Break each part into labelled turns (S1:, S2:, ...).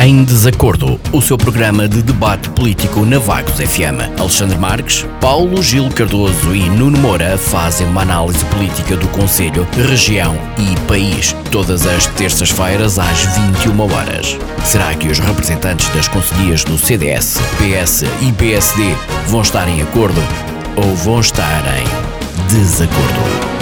S1: Em Desacordo, o seu programa de debate político na Vagos FM. Alexandre Marques, Paulo Gil Cardoso e Nuno Moura fazem uma análise política do Conselho, região e país, todas as terças-feiras às 21 horas. Será que os representantes das conselhias do CDS, PS e PSD vão estar em acordo ou vão estar em desacordo?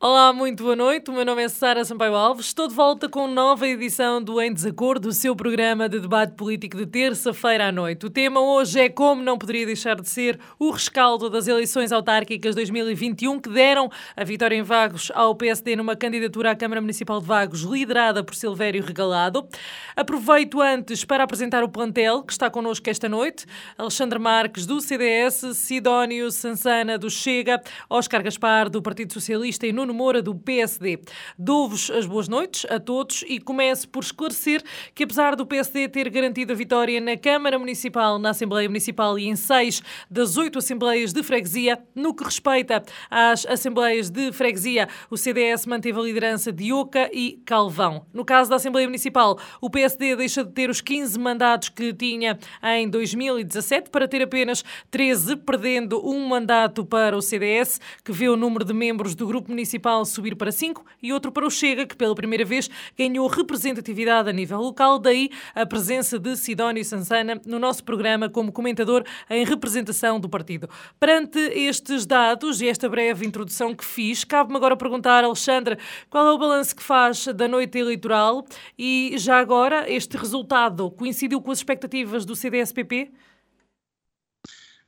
S2: Olá, muito boa noite. O meu nome é Sara Sampaio Alves. Estou de volta com nova edição do Em Desacordo, o seu programa de debate político de terça-feira à noite. O tema hoje é, como não poderia deixar de ser, o rescaldo das eleições autárquicas 2021 que deram a vitória em Vagos ao PSD numa candidatura à Câmara Municipal de Vagos liderada por Silvério Regalado. Aproveito antes para apresentar o plantel que está connosco esta noite. Alexandre Marques, do CDS, Sidónio Sansana, do Chega, Oscar Gaspar, do Partido Socialista e Nuno Nuno Moura, do PSD. Dou-vos as boas noites a todos e começo por esclarecer que, apesar do PSD ter garantido a vitória na Câmara Municipal, na Assembleia Municipal e em seis das oito Assembleias de Freguesia, no que respeita às Assembleias de Freguesia, o CDS manteve a liderança de Oca e Calvão. No caso da Assembleia Municipal, o PSD deixa de ter os 15 mandatos que tinha em 2017 para ter apenas 13, perdendo um mandato para o CDS, que vê o número de membros do Grupo Municipal Municipal subir para 5 e outro para o Chega, que pela primeira vez ganhou representatividade a nível local, daí a presença de Sidónio Sansana no nosso programa como comentador em representação do partido. Perante estes dados e esta breve introdução que fiz, cabe-me agora perguntar, Alexandre, qual é o balanço que faz da noite eleitoral e já agora este resultado coincidiu com as expectativas do CDSPP?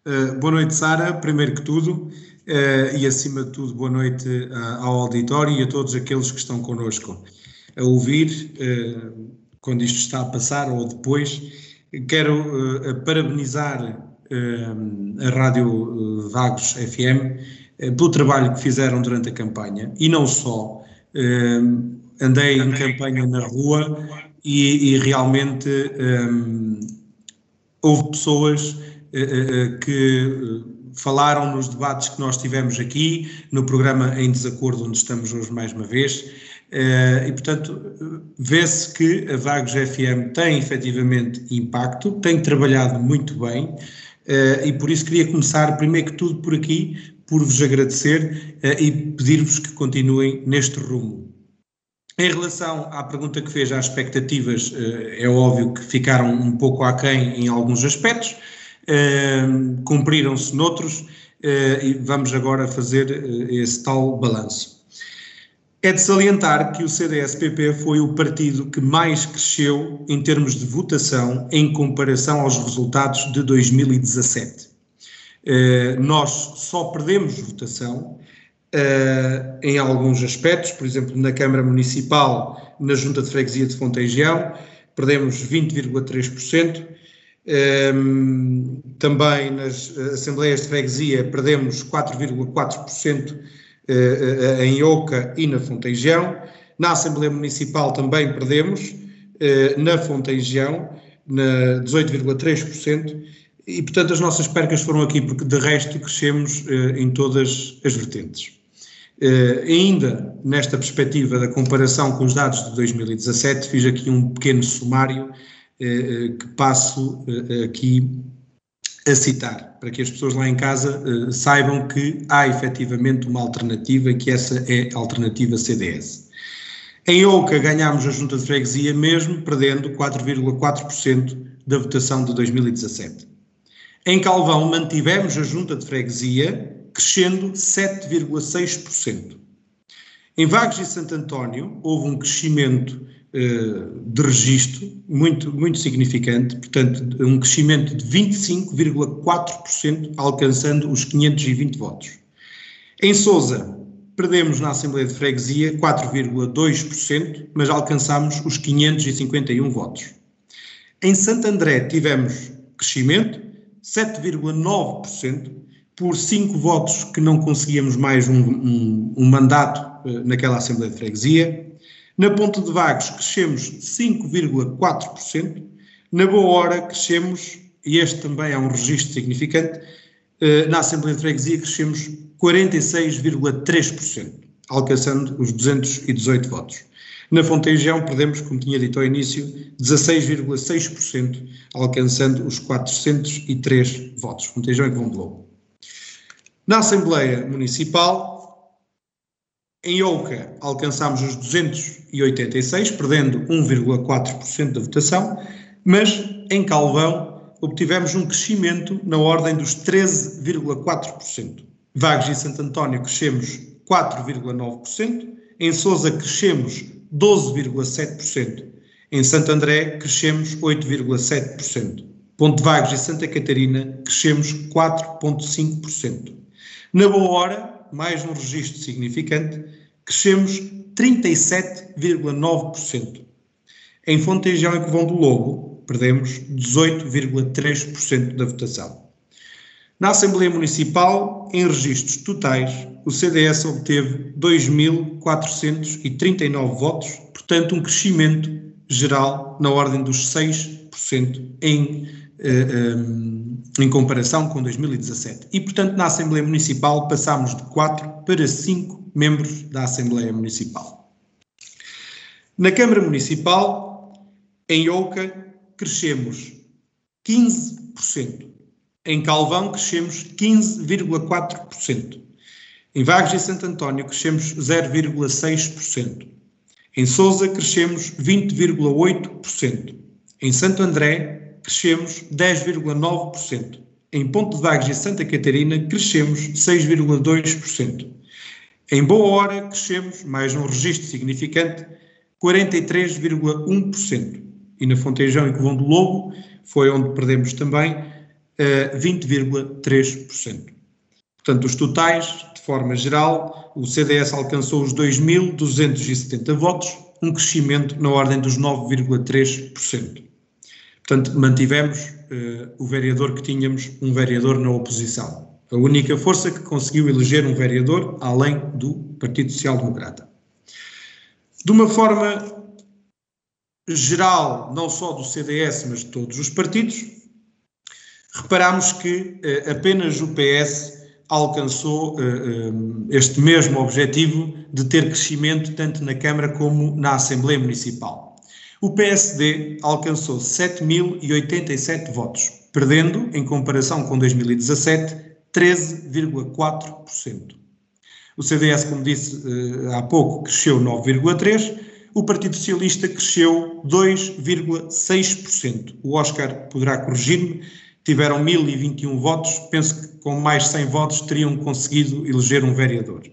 S3: Eh, boa noite, Sara. Primeiro que tudo, uh, e acima de tudo, boa noite uh, ao auditório e a todos aqueles que estão connosco a ouvir, quando isto está a passar ou depois. Quero parabenizar a Rádio Vagos FM pelo trabalho que fizeram durante a campanha e não só. andei em campanha na rua e, e realmente um, houve pessoas que falaram nos debates que nós tivemos aqui, no programa Em Desacordo, onde estamos hoje mais uma vez, eh, e portanto vê-se que a Vagos FM tem efetivamente impacto, tem trabalhado muito bem, eh, e por isso queria começar, primeiro que tudo, por aqui, por vos agradecer eh, e pedir-vos que continuem neste rumo. Em relação à pergunta que fez às expectativas, é óbvio que ficaram um pouco aquém em alguns aspectos, cumpriram-se noutros uh, e vamos agora fazer uh, esse tal balanço. É de salientar que o CDS-PP foi o partido que mais cresceu em termos de votação em comparação aos resultados de 2017. Uh, nós só perdemos votação em alguns aspectos, por exemplo, na Câmara Municipal, na Junta de Freguesia de Fonteigião, perdemos 20,3%, um, também nas Assembleias de Freguesia perdemos 4,4% eh, eh, em Oca e na Fonteigião. Na Assembleia Municipal também perdemos, eh, na Fonteigião, na 18,3%. E, portanto, as nossas percas foram aqui, porque de resto crescemos em todas as vertentes. Ainda nesta perspectiva da comparação com os dados de 2017, fiz aqui um pequeno sumário eh, eh, que passo eh, aqui a citar, para que as pessoas lá em casa saibam que há efetivamente uma alternativa que essa é a alternativa CDS. Em Ouca ganhámos a junta de freguesia mesmo perdendo 4,4% da votação de 2017. Em Calvão mantivemos a junta de freguesia crescendo 7,6%. Em Vagos e Santo António houve um crescimento eh, de registro muito, muito significante, portanto, um crescimento de 25,4%, alcançando os 520 votos. Em Sousa, perdemos na Assembleia de Freguesia 4,2%, mas alcançamos os 551 votos. Em Santo André tivemos crescimento, 7,9%, por 5 votos que não conseguíamos mais um, um, um mandato uh, naquela Assembleia de Freguesia. Na Ponte de Vagos crescemos 5,4%, na Boa Hora crescemos, e este também é um registro significante, eh, na Assembleia de Freguesia crescemos 46,3%. alcançando os 218 votos. Na Fontejão perdemos, como tinha dito ao início, 16,6%, alcançando os 403 votos. Fontejão e Vão de Lobo. Na Assembleia Municipal, em Ouca alcançámos os 286, perdendo 1,4% da votação, mas em Calvão obtivemos um crescimento na ordem dos 13,4%. Vagos e Santo António crescemos 4,9%, em Sousa crescemos 12,7%, em Santo André crescemos 8,7%, Ponte Vagos e Santa Catarina crescemos 4,5%. Na Boa Hora, mais um registro significante, crescemos 37,9%. Em Fontejão e Covão do Lobo, perdemos 18,3% da votação. Na Assembleia Municipal, em registros totais, o CDS obteve 2.439 votos, portanto, um crescimento geral na ordem dos 6% em eh, em comparação com 2017. E, portanto, na Assembleia Municipal passámos de 4 para 5 membros da Assembleia Municipal. Na Câmara Municipal, em Ouca, crescemos 15%. Em Calvão, crescemos 15,4%. Em Vagos e Santo António, crescemos 0,6%. Em Sousa, crescemos 20,8%. Em Santo André, crescemos 10,9%. Em Ponte de Vagos e Santa Catarina, crescemos 6,2%. Em Boa Hora, crescemos, mais um registro significante, 43,1%. E na Fontejão e Covão do Lobo, foi onde perdemos também uh, eh, 20,3%. Portanto, os totais, de forma geral, o CDS alcançou os 2.270 votos, um crescimento na ordem dos 9,3%. Portanto, mantivemos uh, o vereador que tínhamos, um vereador na oposição. A única força que conseguiu eleger um vereador além do Partido Social Democrata. De uma forma geral, não só do CDS, mas de todos os partidos, reparamos que uh, apenas o PS alcançou uh, este mesmo objetivo de ter crescimento tanto na Câmara como na Assembleia Municipal. O PSD alcançou 7.087 votos, perdendo, em comparação com 2017, 13,4%. O CDS, como disse uh, há pouco, cresceu 9,3%, o Partido Socialista cresceu 2,6%. O Oscar poderá corrigir-me, tiveram 1.021 votos, penso que com mais 100 votos teriam conseguido eleger um vereador.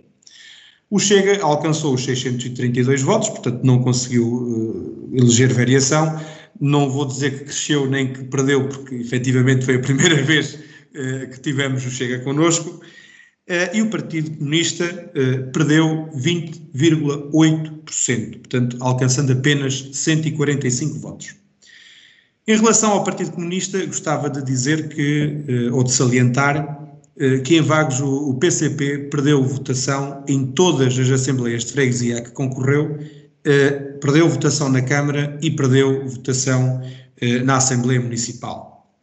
S3: O Chega alcançou os 632 votos, portanto não conseguiu uh, eleger variação. Não vou dizer que cresceu nem que perdeu, porque efetivamente foi a primeira vez uh, que tivemos o Chega connosco. Uh, e o Partido Comunista perdeu 20,8%, portanto alcançando apenas 145 votos. Em relação ao Partido Comunista, gostava de dizer que, ou de salientar, que em Vagos o, PCP perdeu votação em todas as assembleias de freguesia a que concorreu, eh, perdeu votação na Câmara e perdeu votação eh, na Assembleia Municipal.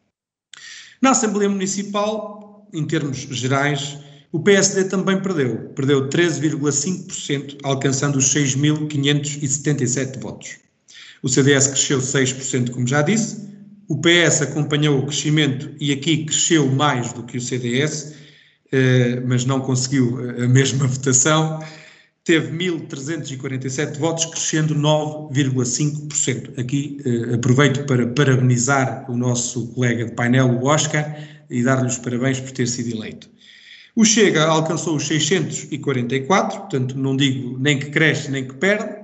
S3: Na Assembleia Municipal, em termos gerais, o PSD também perdeu, perdeu 13,5%, alcançando os 6.577 votos. O CDS cresceu 6%, como já disse, o PS acompanhou o crescimento e aqui cresceu mais do que o CDS, eh, mas não conseguiu a mesma votação. Teve 1.347 votos, crescendo 9,5%. Aqui eh, aproveito para parabenizar o nosso colega de painel, o Oscar, e dar-lhe os parabéns por ter sido eleito. O Chega alcançou os 644, portanto, não digo nem que cresce nem que perde, eh,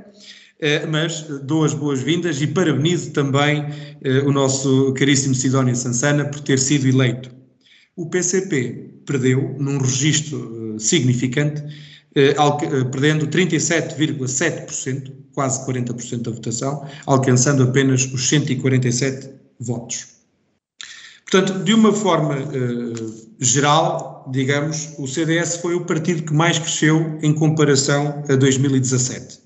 S3: mas dou as boas-vindas e parabenizo também eh, o nosso caríssimo Sidónio Sansana por ter sido eleito. O PCP perdeu num registro eh, significante, perdendo 37,7%, quase 40% da votação, alcançando apenas os 147 votos. Portanto, de uma forma geral, digamos, o CDS foi o partido que mais cresceu em comparação a 2017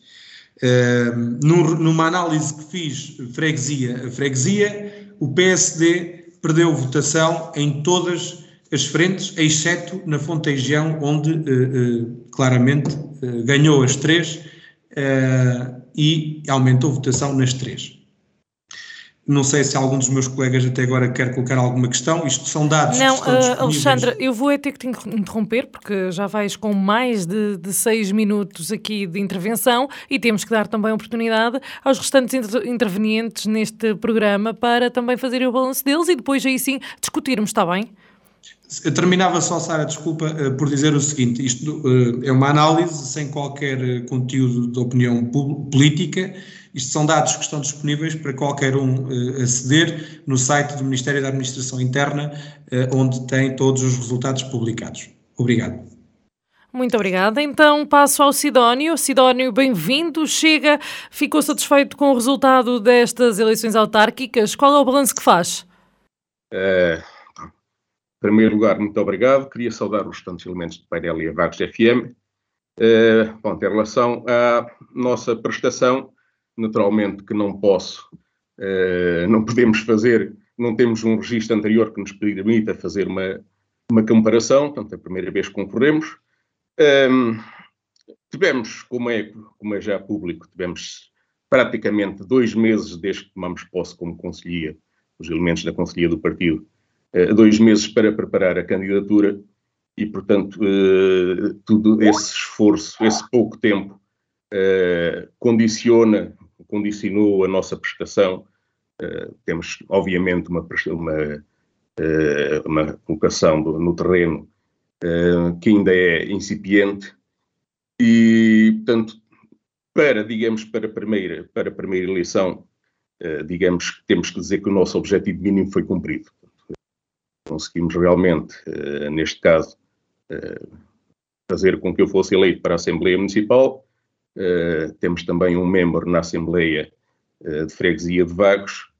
S3: numa análise que fiz freguesia a freguesia, o PSD perdeu votação em todas as frentes, exceto na Fonteigião, onde claramente ganhou as três e aumentou votação nas três. Não sei se algum dos meus colegas até agora quer colocar alguma questão. Isto são dados.
S2: Não, uh, Alexandra, eu vou é ter que te interromper, porque já vais com mais de, de, seis minutos aqui de intervenção e temos que dar também oportunidade aos restantes inter intervenientes neste programa para também fazerem o balanço deles e depois aí sim discutirmos, está bem?
S3: Eu terminava só, Sara, desculpa, eh, por dizer o seguinte: isto eh, é uma análise sem qualquer conteúdo de opinião política isto são dados que estão disponíveis para qualquer um uh, aceder no site do Ministério da Administração Interna, uh, onde tem todos os resultados publicados. Obrigado.
S2: Muito obrigada. Então passo ao Sidónio. Sidónio, bem-vindo. Chega, ficou satisfeito com o resultado destas eleições autárquicas. Qual é o balanço que faz?
S4: É, em primeiro lugar, muito obrigado. Queria saudar os restantes elementos de painel e a Vagos FM. É, bom, em relação à nossa prestação, naturalmente que não posso, uh, não podemos fazer, não temos um registro anterior que nos permita fazer uma, uma comparação, portanto, é a primeira vez que concorremos. Um, tivemos, como é, como é já público, tivemos praticamente dois meses desde que tomamos posse como conselhia, os elementos da conselhia do partido, uh, dois meses para preparar a candidatura e, portanto, uh, tudo esse esforço, esse pouco tempo, uh, condiciona condicionou a nossa prestação. Uh, temos, obviamente, uma, uma, uh, uma colocação do, no terreno uh, que ainda é incipiente e, portanto, para, digamos, para a primeira, para a primeira eleição, digamos que temos que dizer que o nosso objetivo mínimo foi cumprido. Conseguimos realmente, neste caso, fazer com que eu fosse eleito para a Assembleia Municipal, Uh, temos também um membro na Assembleia uh, de Freguesia de Vagos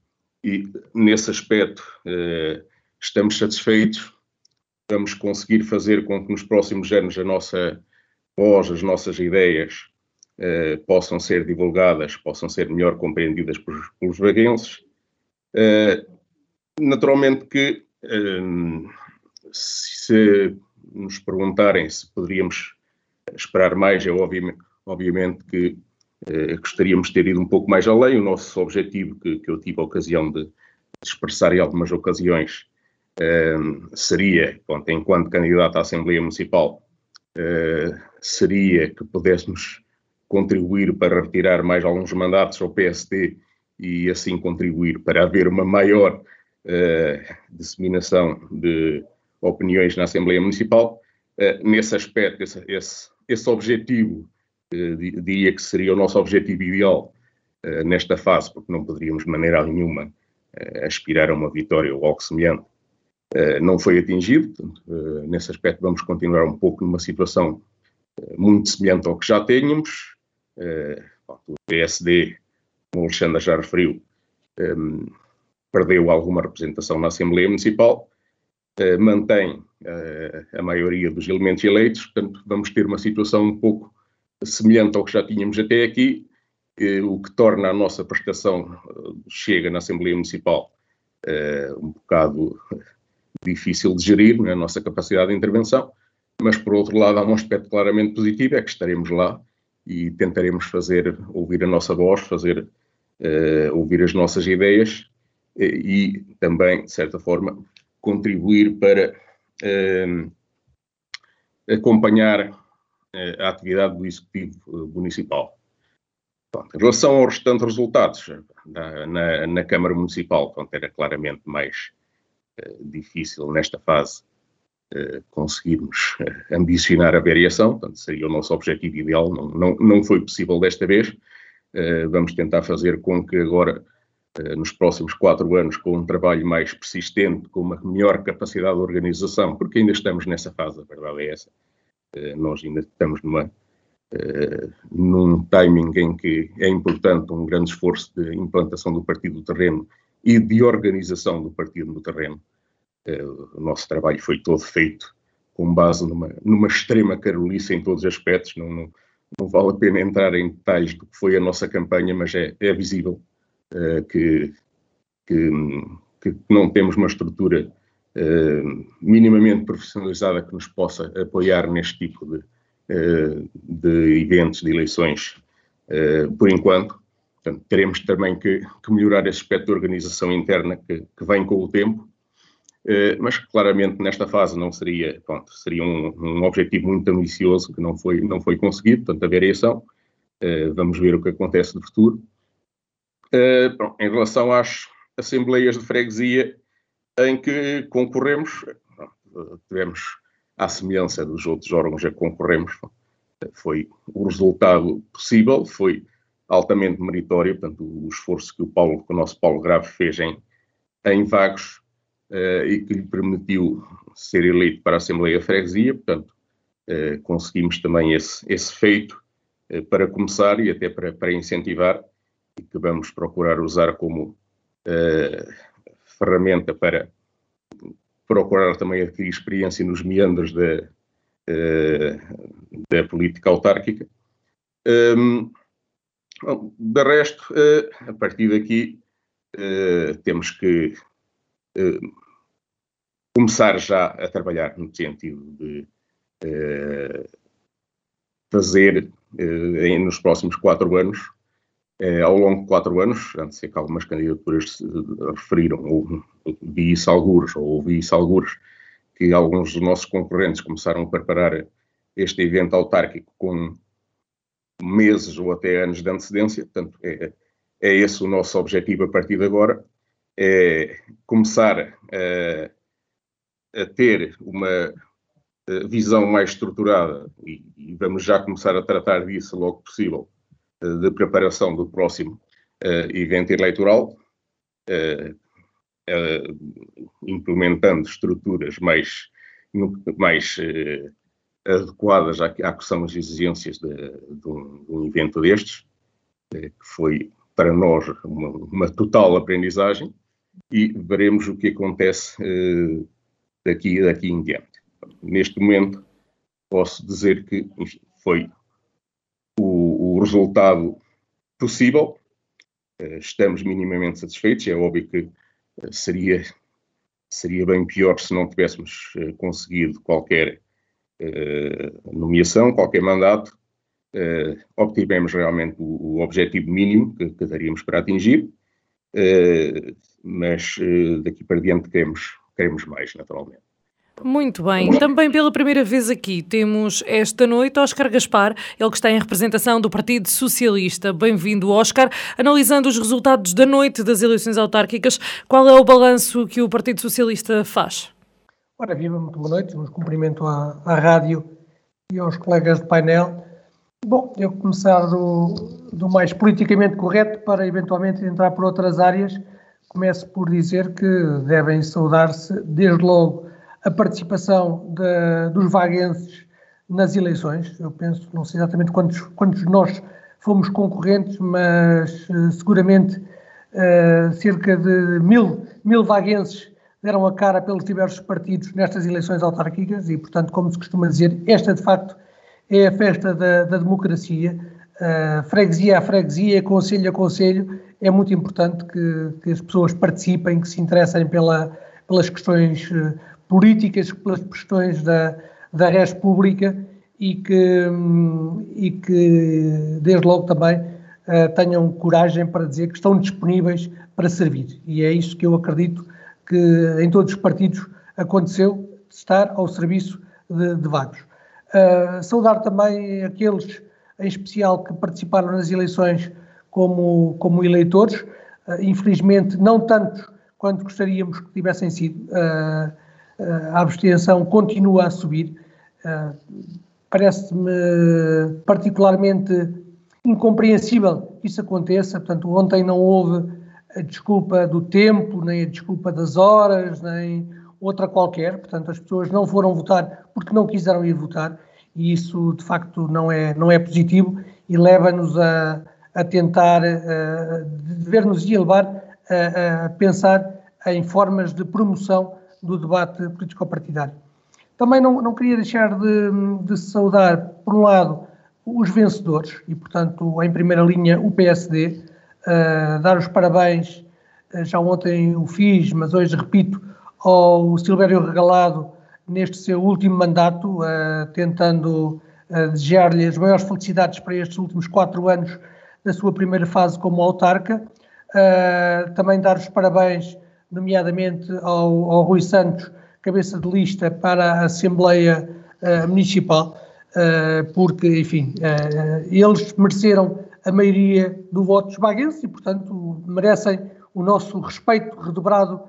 S4: e, nesse aspecto, uh, estamos satisfeitos. Vamos conseguir fazer com que nos próximos anos a nossa voz, as nossas ideias possam ser divulgadas, possam ser melhor compreendidas pelos, pelos vaguenses. naturalmente que, se nos perguntarem se poderíamos esperar mais, é obviamente Obviamente que eh, gostaríamos de ter ido um pouco mais além. O nosso objetivo, que, que eu tive a ocasião de, expressar em algumas ocasiões, eh, seria, bom, enquanto candidato à Assembleia Municipal, eh, seria que pudéssemos contribuir para retirar mais alguns mandatos ao PSD e assim contribuir para haver uma maior uh, disseminação de opiniões na Assembleia Municipal. Uh, nesse aspecto, esse, esse, esse objetivo diria que seria o nosso objetivo ideal uh, nesta fase, porque não poderíamos de maneira nenhuma uh, aspirar a uma vitória ou algo semelhante. Uh, não foi atingido, portanto, nesse aspecto vamos continuar um pouco numa situação muito semelhante ao que já tínhamos. o PSD, como o Alexandre já referiu, perdeu alguma representação na Assembleia Municipal, mantém a maioria dos elementos eleitos, portanto vamos ter uma situação um pouco semelhante ao que já tínhamos até aqui, eh, o que torna a nossa prestação eh, chega na Assembleia Municipal eh, um bocado difícil de gerir, na é? nossa capacidade de intervenção, mas por outro lado há um aspecto claramente positivo, é que estaremos lá e tentaremos fazer, ouvir a nossa voz, fazer, ouvir as nossas ideias e também, de certa forma, contribuir para acompanhar eh, a atividade do Executivo eh, Municipal. em relação aos restantes resultados, na, na, na Câmara Municipal, pronto, era claramente mais difícil nesta fase conseguirmos uh, ambicionar a variação, portanto, seria o nosso objetivo ideal, não, não, não foi possível desta vez. vamos tentar fazer com que agora, nos próximos quatro anos, com um trabalho mais persistente, com uma melhor capacidade de organização, porque ainda estamos nessa fase, a verdade é essa, eh, nós ainda estamos numa, uh, num timing em que é importante um grande esforço de implantação do partido no terreno e de organização do partido no terreno. Uh, o nosso trabalho foi todo feito com base numa, numa extrema carolice em todos os aspectos. Não, não, não, vale a pena entrar em detalhes do que foi a nossa campanha, mas é, é visível que, que, que, não temos uma estrutura minimamente profissionalizada que nos possa apoiar neste tipo de, de eventos, de eleições, por enquanto. Portanto, teremos também que, que, melhorar esse aspecto de organização interna que, que vem com o tempo, mas claramente nesta fase não seria, pronto, seria um, um, objetivo muito ambicioso que não foi, não foi conseguido, portanto, a variação. vamos ver o que acontece no futuro. Bom, em relação às assembleias de freguesia, em que concorremos, tivemos à semelhança dos outros órgãos a que concorremos, foi o resultado possível, foi altamente meritório, portanto, o esforço que o, Paulo, que o nosso Paulo Grave fez em, em Vagos uh, e que lhe permitiu ser eleito para a Assembleia Freguesia, portanto, uh, conseguimos também esse, esse feito uh, para começar e até para, para incentivar e que vamos procurar usar como ferramenta para procurar também adquirir experiência nos meandros da, uh, da política autárquica. Um, de resto, uh, a partir daqui, uh, temos que começar já a trabalhar no sentido de fazer, nos próximos quatro anos, é, ao longo de quatro anos, antes sei que algumas candidaturas se referiram, ou vi isso algures, ou ouvi isso algures, que alguns dos nossos concorrentes começaram a preparar este evento autárquico com meses ou até anos de antecedência, portanto, é, é esse o nosso objetivo a partir de agora, é começar a, a ter uma visão mais estruturada, e, e vamos já começar a tratar disso logo possível, de preparação do próximo uh, evento eleitoral, uh, uh, implementando estruturas mais, mais adequadas à, à que são as exigências de, de, um, de um, evento destes, que foi para nós uma, uma, total aprendizagem e veremos o que acontece daqui, daqui em diante. Neste momento, posso dizer que foi resultado possível. Eh, estamos minimamente satisfeitos. É óbvio que eh, seria, seria bem pior se não tivéssemos eh, conseguido qualquer nomeação, qualquer mandato. obtivemos realmente o, o objetivo mínimo que, que daríamos para atingir, mas daqui para diante queremos, queremos mais, naturalmente.
S2: Muito bem. Também pela primeira vez aqui temos esta noite Oscar Gaspar, ele que está em representação do Partido Socialista. Bem-vindo, Oscar. Analisando os resultados da noite das eleições autárquicas, qual é o balanço que o Partido Socialista faz?
S5: Ora, viva, muito boa noite. Um cumprimento à, à rádio e aos colegas de painel. Bom, eu começar do, do mais politicamente correto para eventualmente entrar por outras áreas. Começo por dizer que devem saudar-se, desde logo, a participação de, dos vaguenses nas eleições. Eu penso, não sei exatamente quantos, quantos nós fomos concorrentes, mas uh, seguramente uh, cerca de mil, mil vaguenses deram a cara pelos diversos partidos nestas eleições autárquicas e, portanto, como se costuma dizer, esta de facto é a festa da, da democracia. Uh, freguesia a freguesia, conselho a conselho, é muito importante que, que as pessoas participem, que se interessem pela, pelas questões políticas pelas questões da, da res pública e que, e que, desde logo, também uh, tenham coragem para dizer que estão disponíveis para servir. E é isso que eu acredito que em todos os partidos aconteceu, estar ao serviço de, de. Uh, saudar também aqueles, em especial, que participaram nas eleições como, como eleitores, uh, infelizmente não tantos quanto gostaríamos que tivessem sido. Uh, a abstenção continua a subir. Ah, parece-me particularmente incompreensível que isso aconteça. Portanto, ontem não houve a desculpa do tempo, nem a desculpa das horas, nem outra qualquer. Portanto, as pessoas não foram votar porque não quiseram ir votar e isso de facto não é, não é positivo e leva-nos a, a tentar, dever-nos ir levar a, a pensar em formas de promoção do debate político-partidário. Também não, não queria deixar de, de, saudar, por um lado, os vencedores, e, portanto, em primeira linha, o PSD, uh, dar os parabéns, uh, já ontem o fiz, mas hoje repito, ao Silvério Regalado neste seu último mandato, uh, tentando desejar-lhe as maiores felicidades para estes últimos quatro anos da sua primeira fase como autarca. Também dar os parabéns, nomeadamente ao, ao, Rui Santos, cabeça de lista para a Assembleia Municipal, porque, enfim, eles mereceram a maioria do voto dos e, portanto, merecem o nosso respeito redobrado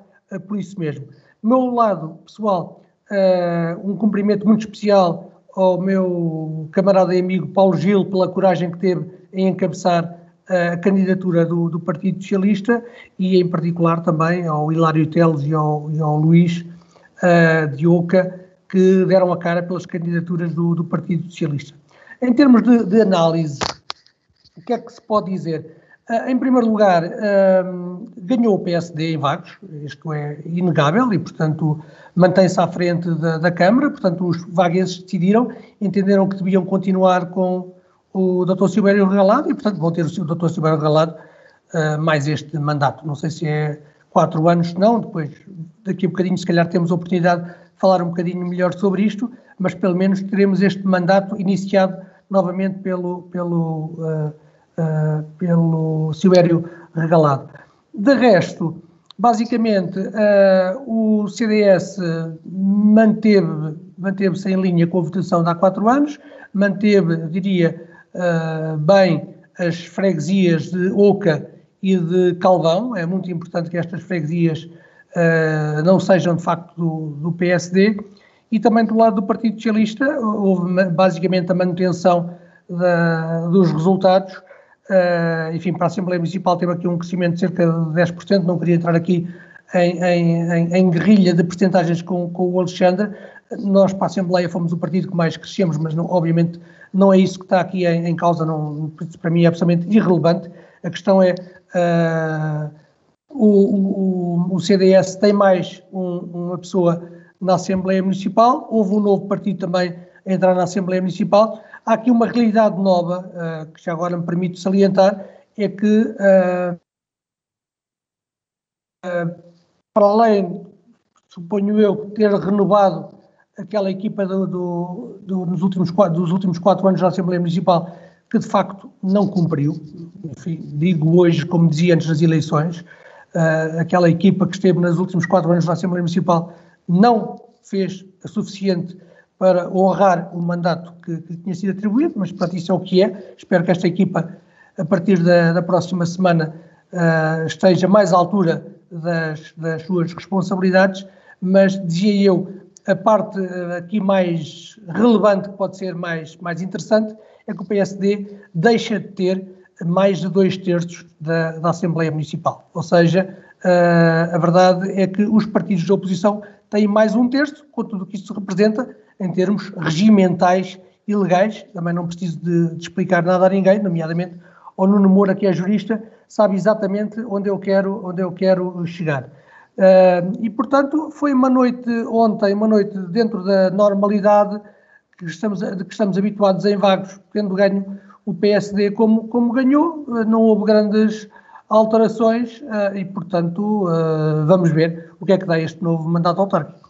S5: por isso mesmo. Do meu lado, pessoal, uh, um cumprimento muito especial ao meu camarada e amigo Paulo Gil pela coragem que teve em encabeçar a candidatura do, do Partido Socialista e, em particular, também ao Hilário Teles e ao, e ao Luís uh, de Oca, que deram a cara pelas candidaturas do, do Partido Socialista. Em termos de, de, análise, o que é que se pode dizer? Uh, em primeiro lugar, uh, ganhou o PSD em Vagos, isto é inegável, e, portanto, mantém-se à frente da, da, Câmara, portanto os vagueses decidiram, entenderam que deviam continuar com o Dr. Silvério Regalado e, portanto, vão ter o Dr. Silvério Regalado uh, mais este mandato. Não sei se é quatro anos, não, depois daqui a bocadinho se calhar temos a oportunidade de falar um bocadinho melhor sobre isto, mas pelo menos teremos este mandato iniciado novamente pelo, pelo, uh, uh, pelo Silvério Regalado. De resto, Basicamente, uh, o CDS manteve, manteve-se em linha com a votação de há quatro anos, manteve, diria, uh, bem as freguesias de Oca e de Calvão. É muito importante que estas freguesias uh, não sejam de facto do, do, PSD. E também do lado do Partido Socialista houve basicamente a manutenção da, dos resultados Uh, enfim, para a Assembleia Municipal teve aqui um crescimento de cerca de 10%, não queria entrar aqui em, em, em guerrilha de percentagens com, com, o Alexandre. Nós, para a Assembleia, fomos o partido que mais crescemos, mas não, obviamente não é isso que está aqui em, em causa, não, para mim é absolutamente irrelevante. A questão é uh, o, o, o, CDS tem mais um, uma pessoa na Assembleia Municipal, houve um novo partido também a entrar na Assembleia Municipal. Há aqui uma realidade nova, uh, que já agora me permito salientar, é que, uh, uh, para além, suponho eu, ter renovado aquela equipa do, do, do, nos últimos dos últimos quatro anos da Assembleia Municipal, que de facto não cumpriu, enfim, digo hoje, como dizia antes das eleições, aquela equipa que esteve nos últimos quatro anos da Assembleia Municipal não fez a suficiente para honrar o mandato que, que tinha sido atribuído, mas para isso é o que é. Espero que esta equipa, a partir da, da próxima semana, uh, esteja mais à altura das, das, suas responsabilidades, mas dizia eu, a parte uh, aqui mais relevante, que pode ser mais, mais interessante, é que o PSD deixa de ter mais de dois terços da, da Assembleia Municipal. Ou seja, uh, a verdade é que os partidos de oposição têm mais um terço, com tudo o que isso representa, em termos regimentais e legais. Também não preciso de, de, explicar nada a ninguém, nomeadamente ao Nuno Moura, que é jurista, sabe exatamente onde eu quero, onde eu quero chegar. Uh, e, portanto, foi uma noite ontem, uma noite dentro da normalidade que estamos, de que estamos habituados em Vagos, tendo ganho o PSD como, como ganhou, uh, não houve grandes alterações uh, e, portanto, vamos ver o que é que dá este novo mandato autárquico.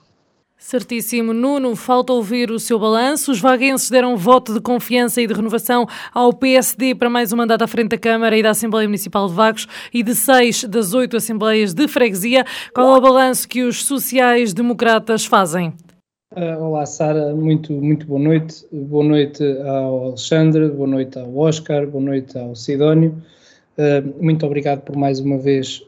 S2: Certíssimo. Nuno, falta ouvir o seu balanço. Os vaguenses deram voto de confiança e de renovação ao PSD para mais um mandato à frente da Câmara e da Assembleia Municipal de Vagos e de seis das oito Assembleias de Freguesia. Qual é o balanço que os sociais-democratas fazem?
S6: Uh, olá, Sara. Muito, muito boa noite. Boa noite ao Alexandre, boa noite ao Oscar, boa noite ao Sidónio. Uh, muito obrigado por mais uma vez.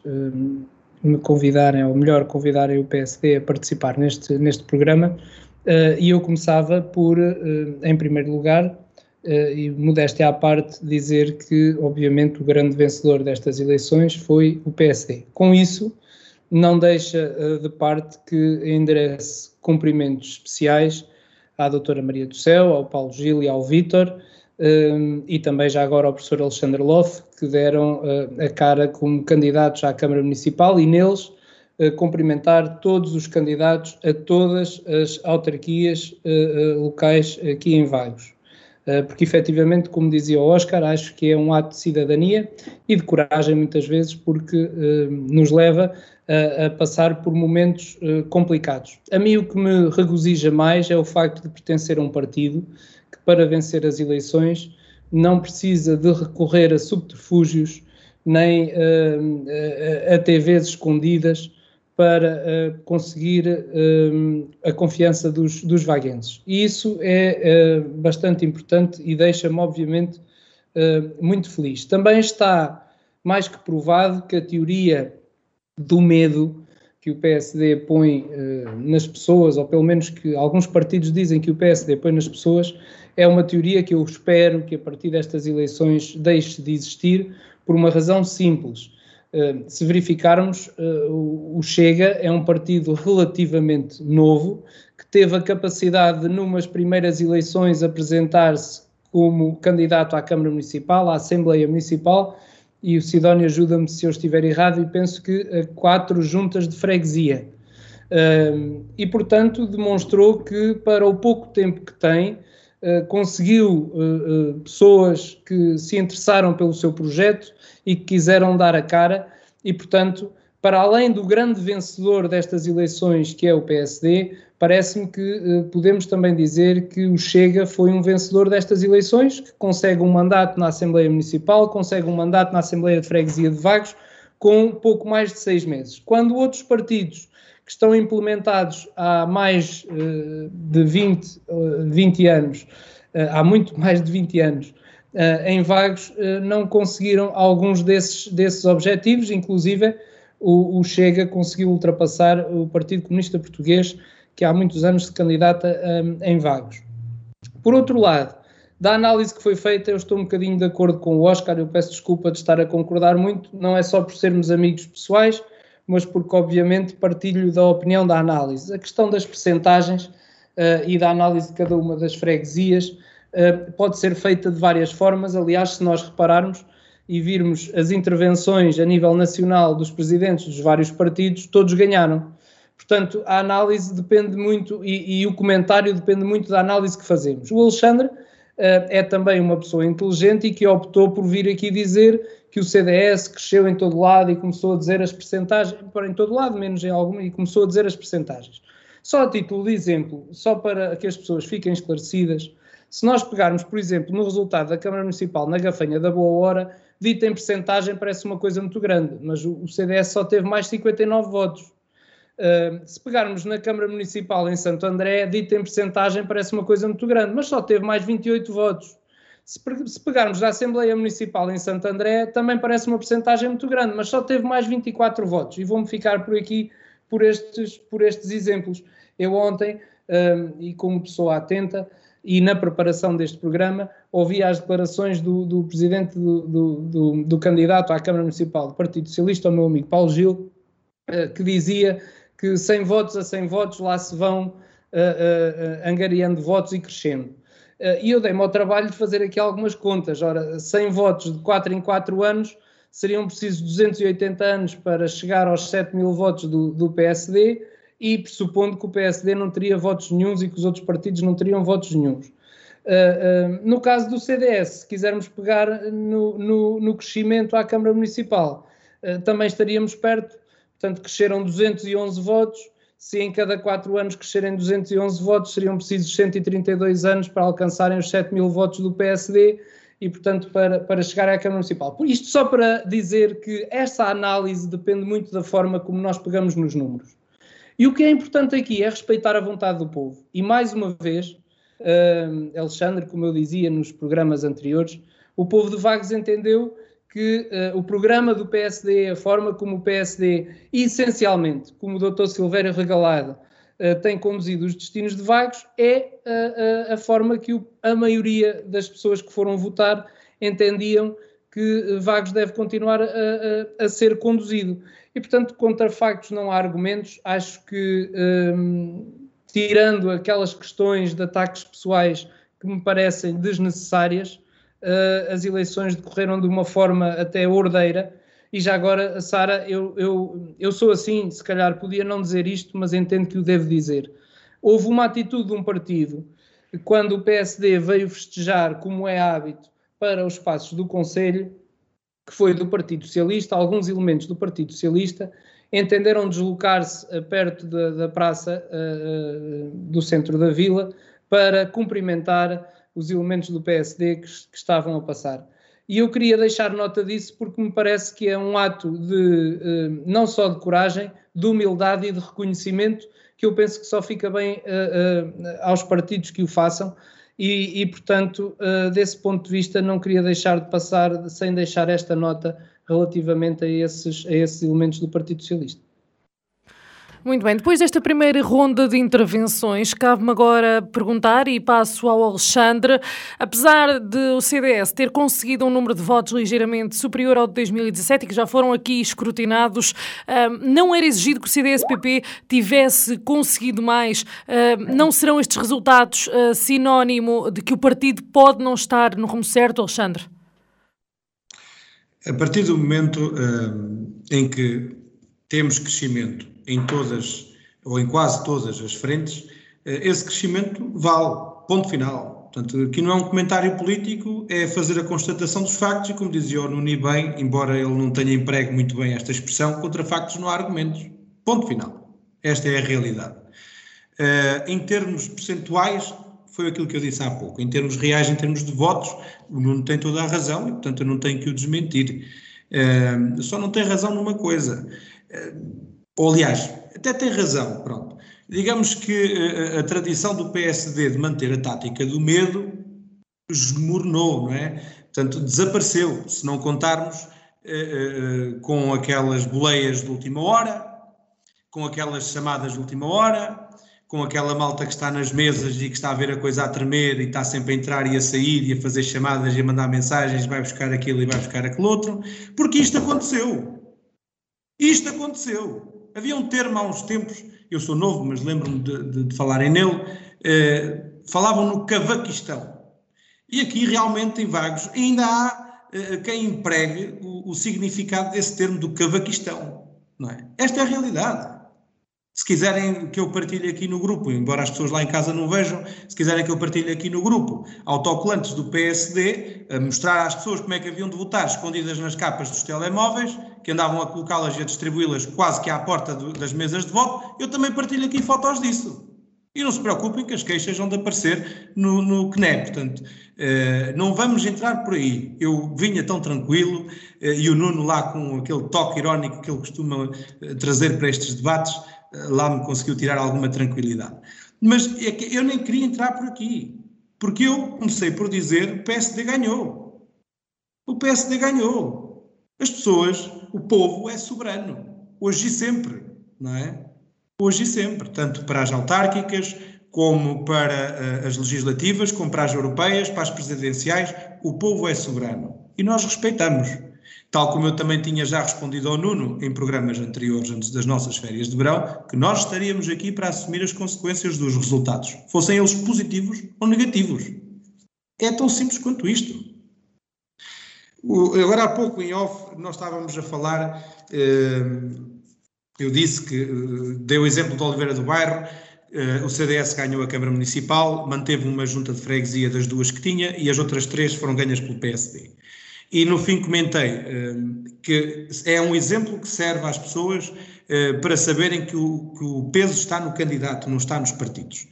S6: Me convidarem, ou melhor, convidarem o PSD a participar neste, neste programa. Uh, e eu começava por, uh, em primeiro lugar, uh, e modéstia à parte, dizer que, obviamente, o grande vencedor destas eleições foi o PSD. Com isso, não deixa de parte que enderece cumprimentos especiais à doutora Maria do Céu, ao Paulo Gil e ao Vítor, um, e também já agora ao professor Alexandre Loff, que deram uh, a cara como candidatos à Câmara Municipal e neles uh, cumprimentar todos os candidatos a todas as autarquias uh, locais aqui em Vagos. porque efetivamente, como dizia o Oscar, acho que é um ato de cidadania e de coragem muitas vezes, porque nos leva a, a passar por momentos complicados. A mim o que me regozija mais é o facto de pertencer a um partido que para vencer as eleições não precisa de recorrer a subterfúgios nem uh, a TVs escondidas para uh, conseguir uh, a confiança dos, dos vaguenses. E isso é bastante importante e deixa-me, obviamente, muito feliz. Também está mais que provado que a teoria do medo que o PSD põe nas pessoas, ou pelo menos que alguns partidos dizem que o PSD põe nas pessoas, é uma teoria que eu espero que a partir destas eleições deixe de existir, por uma razão simples. Uh, se verificarmos, uh, o Chega é um partido relativamente novo, que teve a capacidade de, numas primeiras eleições, apresentar-se como candidato à Câmara Municipal, à Assembleia Municipal, e o Sidónio ajuda-me se eu estiver errado, e penso que a quatro juntas de freguesia. E, portanto, demonstrou que, para o pouco tempo que tem, Uh, conseguiu uh, pessoas que se interessaram pelo seu projeto e que quiseram dar a cara, e portanto, para além do grande vencedor destas eleições, que é o PSD, parece-me que podemos também dizer que o Chega foi um vencedor destas eleições, que consegue um mandato na Assembleia Municipal, consegue um mandato na Assembleia de Freguesia de Vagos, com pouco mais de seis meses. Quando outros partidos que estão implementados há mais uh, de 20, uh, 20 anos, uh, há muito mais de 20 anos, em vagos, não conseguiram alguns desses, desses objetivos, inclusive o, o, Chega conseguiu ultrapassar o Partido Comunista Português, que há muitos anos se candidata um, em vagos. Por outro lado, da análise que foi feita, eu estou um bocadinho de acordo com o Oscar, eu peço desculpa de estar a concordar muito, não é só por sermos amigos pessoais, mas porque obviamente partilho da opinião da análise. A questão das percentagens uh, e da análise de cada uma das freguesias uh, pode ser feita de várias formas. Aliás, se nós repararmos e virmos as intervenções a nível nacional dos presidentes dos vários partidos, todos ganharam. Portanto, a análise depende muito e, e o comentário depende muito da análise que fazemos. O Alexandre Uh, é também uma pessoa inteligente e que optou por vir aqui dizer que o CDS cresceu em todo lado e começou a dizer as percentagens, em todo lado, menos em alguma, e começou a dizer as percentagens. Só a título de exemplo, só para que as pessoas fiquem esclarecidas, se nós pegarmos, por exemplo, no resultado da Câmara Municipal na Gafanha da Boa Hora, dito em percentagem parece uma coisa muito grande, mas o, o CDS só teve mais 59 votos. Se pegarmos na Câmara Municipal em Santo André, dito em percentagem parece uma coisa muito grande, mas só teve mais 28 votos. Se, pegarmos na Assembleia Municipal em Santo André, também parece uma porcentagem muito grande, mas só teve mais 24 votos. E vou-me ficar por aqui por estes, por estes exemplos. Eu ontem, e como pessoa atenta, e na preparação deste programa, ouvi as declarações do, do presidente do, do, do, candidato à Câmara Municipal do Partido Socialista, o meu amigo Paulo Gil, uh, que dizia que 100 votos a 100 votos lá se vão uh, uh, angariando votos e crescendo. E eu dei-me ao trabalho de fazer aqui algumas contas. Ora, 100 votos de 4 em 4 anos seriam precisos 280 anos para chegar aos 7 mil votos do, do PSD e pressupondo que o PSD não teria votos nenhums e que os outros partidos não teriam votos nenhums. Uh, uh, no caso do CDS, se quisermos pegar no, no, no crescimento à Câmara Municipal, uh, também estaríamos perto, portanto, cresceram 211 votos, se em cada quatro anos crescerem 211 votos, seriam precisos 132 anos para alcançarem os 7 mil votos do PSD e, portanto, para, para chegar à Câmara Municipal. Por isto, só para dizer que essa análise depende muito da forma como nós pegamos nos números. E o que é importante aqui é respeitar a vontade do povo. E, mais uma vez, uh, Alexandre, como eu dizia nos programas anteriores, o povo de Vagos entendeu que uh, o programa do PSD, a forma como o PSD, essencialmente, como o Dr. Silvério Regalado, uh, tem conduzido os destinos de Vagos, é uh, a forma que o, a maioria das pessoas que foram votar entendiam que Vagos deve continuar a, a, a, ser conduzido. E, portanto, contra factos não há argumentos. Acho que, um, tirando aquelas questões de ataques pessoais que me parecem desnecessárias, uh, as eleições decorreram de uma forma até ordeira. E já agora, Sara, eu, eu, eu sou assim, se calhar podia não dizer isto, mas entendo que o devo dizer. Houve uma atitude de um partido quando o PSD veio festejar, como é hábito, para os passos do Conselho, que foi do Partido Socialista, alguns elementos do Partido Socialista entenderam deslocar-se eh, perto da, da praça uh, do centro da vila para cumprimentar os elementos do PSD que, que, estavam a passar. E eu queria deixar nota disso porque me parece que é um ato de uh, não só de coragem, de humildade e de reconhecimento que eu penso que só fica bem uh, aos partidos que o façam e, e portanto, desse ponto de vista, não queria deixar de passar sem deixar esta nota relativamente a esses, a esses elementos do Partido Socialista.
S2: Muito bem, depois desta primeira ronda de intervenções, cabe-me agora perguntar e passo ao Alexandre. Apesar de o CDS ter conseguido um número de votos ligeiramente superior ao de 2017 e que já foram aqui escrutinados, não era exigido que o CDS-PP tivesse conseguido mais? Não serão estes resultados ah, sinónimo de que o partido pode não estar no rumo certo, Alexandre?
S3: A partir do momento em que temos crescimento em todas ou em quase todas as frentes, eh, esse crescimento vale, ponto final. Portanto, aqui não é um comentário político, é fazer a constatação dos factos e, como dizia o Nuni bem, embora ele não tenha emprego muito bem esta expressão, contra factos não há argumentos. Ponto final. Esta é a realidade. Uh, em termos percentuais, foi aquilo que eu disse há pouco. Em termos reais, em termos de votos, o Nuno tem toda a razão e, portanto, eu não tenho que o desmentir. Uh, só não tem razão numa coisa. Ou, aliás, até tem razão, pronto. Digamos que a, eh, a tradição do PSD de manter a tática do medo esmornou, não é? Portanto, desapareceu, se não contarmos eh, eh, com aquelas boleias de última hora, com aquelas chamadas de última hora, com aquela malta que está nas mesas e que está a ver a coisa a tremer e está sempre a entrar e a sair e a fazer chamadas e a mandar mensagens, vai buscar aquilo e vai buscar aquele outro, porque isto aconteceu. Isto aconteceu. Havia um termo há uns tempos, eu sou novo, mas lembro-me de, de, de, falarem nele, eh, falavam no cavaquistão. E aqui realmente em Vagos ainda há eh, quem empregue o, o, significado desse termo do cavaquistão. Não é? Esta é a realidade. Se quiserem que eu partilhe aqui no grupo, embora as pessoas lá em casa não vejam, se quiserem que eu partilhe aqui no grupo autocolantes do PSD, a mostrar às pessoas como é que haviam de votar escondidas nas capas dos telemóveis, que andavam a colocá-las e a distribuí-las quase que à porta do, das mesas de voto, eu também partilho aqui fotos disso. E não se preocupem que as queixas vão de aparecer no, no CNE. Portanto, eh, não vamos entrar por aí. Eu vinha tão tranquilo eh, e o Nuno lá com aquele toque irónico que ele costuma eh, trazer para estes debates, lá me conseguiu tirar alguma tranquilidade. Mas é que eu nem queria entrar por aqui, porque eu comecei por dizer o PSD ganhou. O PSD ganhou. As pessoas, o povo é soberano, hoje e sempre, não é? Hoje e sempre, tanto para as autárquicas, como para uh, as legislativas, como para as europeias, para as presidenciais, o povo é soberano. E nós respeitamos. Tal como eu também tinha já respondido ao Nuno em programas anteriores, antes das nossas férias de verão, que nós estaríamos aqui para assumir as consequências dos resultados, fossem eles positivos ou negativos. É tão simples quanto isto. Agora há pouco, em off, nós estávamos a falar, eh, eu disse que, eh, dei o exemplo de Oliveira do Bairro, eh, o CDS ganhou a Câmara Municipal, manteve uma junta de freguesia das duas que tinha e as outras três foram ganhas pelo PSD. E no fim comentei que é um exemplo que serve às pessoas para saberem que o, que o, peso está no candidato, não está nos partidos.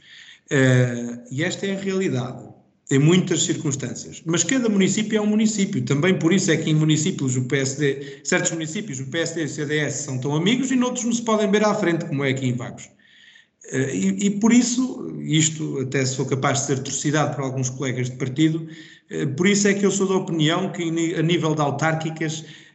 S3: E esta é a realidade, em muitas circunstâncias. Mas cada município é um município, também por isso é que em municípios o PSD, certos municípios o PSD e o CDS são tão amigos e noutros não se podem ver à frente, como é aqui em Vagos. E, e, por isso, isto até sou capaz de ser torcidado por alguns colegas de partido, eh, por isso é que eu sou da opinião que, a nível de autárquicas, eh,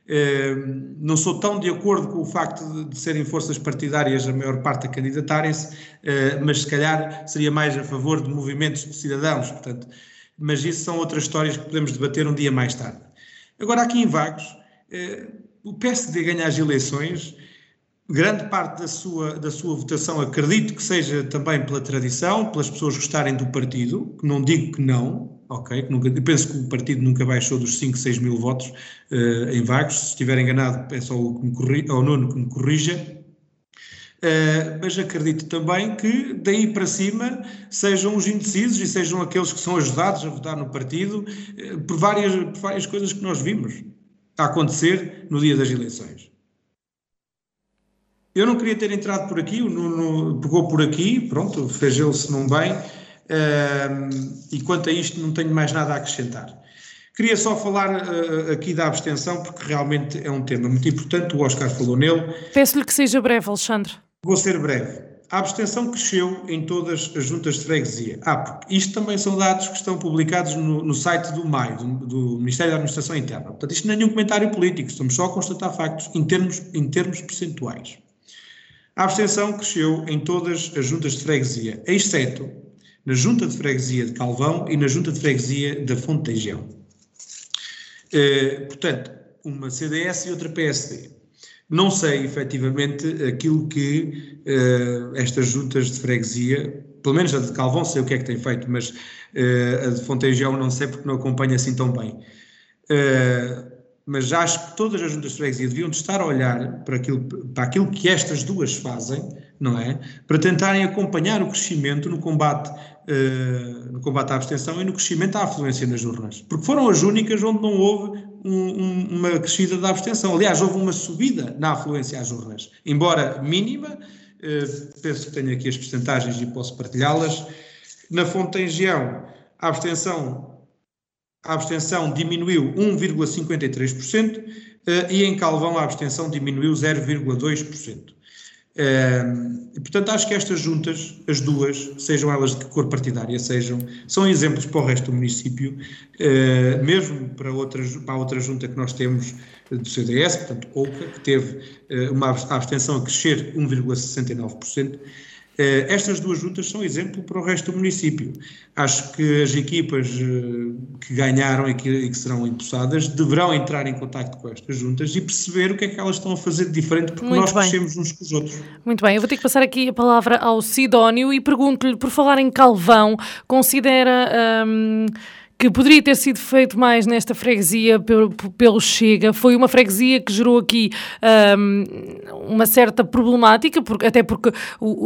S3: não sou tão de acordo com o facto de, serem forças partidárias a maior parte a candidatarem-se, eh, mas se calhar seria mais a favor de movimentos de cidadãos, portanto, mas isso são outras histórias que podemos debater um dia mais tarde. Agora, aqui em Vagos, o PSD ganha as eleições, grande parte da sua, da sua votação acredito que seja também pela tradição, pelas pessoas gostarem do partido, que não digo que não, ok, nunca, eu penso que o partido nunca baixou dos 5, 6 mil votos uh, em vagos, se estiver enganado peço ao, que me corri, ao Nuno que me corrija, Uh, mas acredito também que daí para cima sejam os indecisos e sejam aqueles que são ajudados a votar no partido uh, por, várias, por várias coisas que nós vimos a acontecer no dia das eleições. Eu não queria ter entrado por aqui, o Nuno pegou por aqui, pronto, fez ele-se num bem, uh, e quanto a isto não tenho mais nada a acrescentar. Queria só falar uh, aqui da abstenção, porque realmente é um tema muito importante, o Oscar falou nele.
S2: Peço-lhe que seja breve, Alexandre.
S3: Vou ser breve. A abstenção cresceu em todas as juntas de freguesia. Ah, porque isto também são dados que estão publicados no, no site do MAI, do, do, Ministério da Administração Interna. Portanto, isto não é nenhum comentário político, estamos só a constatar factos em termos, em termos percentuais. A abstenção cresceu em todas as juntas de freguesia, exceto na junta de freguesia de Calvão e na junta de freguesia da Fonte Teigião. Eh, portanto, uma CDS e outra PSD. Não sei efetivamente aquilo que uh, estas juntas de freguesia, pelo menos a de Calvão sei o que é que tem feito, mas uh, a de Fontejão não sei porque não acompanha assim tão bem. Uh, mas acho que todas as juntas de freguesia deviam de estar a olhar para aquilo, para aquilo que estas duas fazem, não é? Para tentarem acompanhar o crescimento no combate, uh, no combate à abstenção e no crescimento à afluência nas urnas. Porque foram as únicas onde não houve um, um, uma crescida da abstenção. Aliás, houve uma subida na afluência às urnas, embora mínima, uh, penso que tenho aqui as percentagens e posso partilhá-las. Na Fontengião, a abstenção a abstenção diminuiu 1,53% eh, e em Calvão a abstenção diminuiu 0,2%. Eh, e, portanto, acho que estas juntas, as duas, sejam elas de que cor partidária sejam, são exemplos para o resto do município, eh, mesmo para, outras, para a outra junta que nós temos do CDS, portanto, OCA, que teve uma abstenção a crescer 1,69%. Eh, estas duas juntas são exemplo para o resto do município. Acho que as equipas eh, que ganharam e que, serão impulsadas deverão entrar em contato com estas juntas e perceber o que é que elas estão a fazer de diferente, porque Muito nós bem. crescemos uns com os outros.
S2: Muito bem, eu vou ter que passar aqui a palavra ao Sidónio e pergunto-lhe, por falar em Calvão, considera. Hum, que poderia ter sido feito mais nesta freguesia pelo, pelo Chega. Foi uma freguesia que gerou aqui um, uma certa problemática, porque, até porque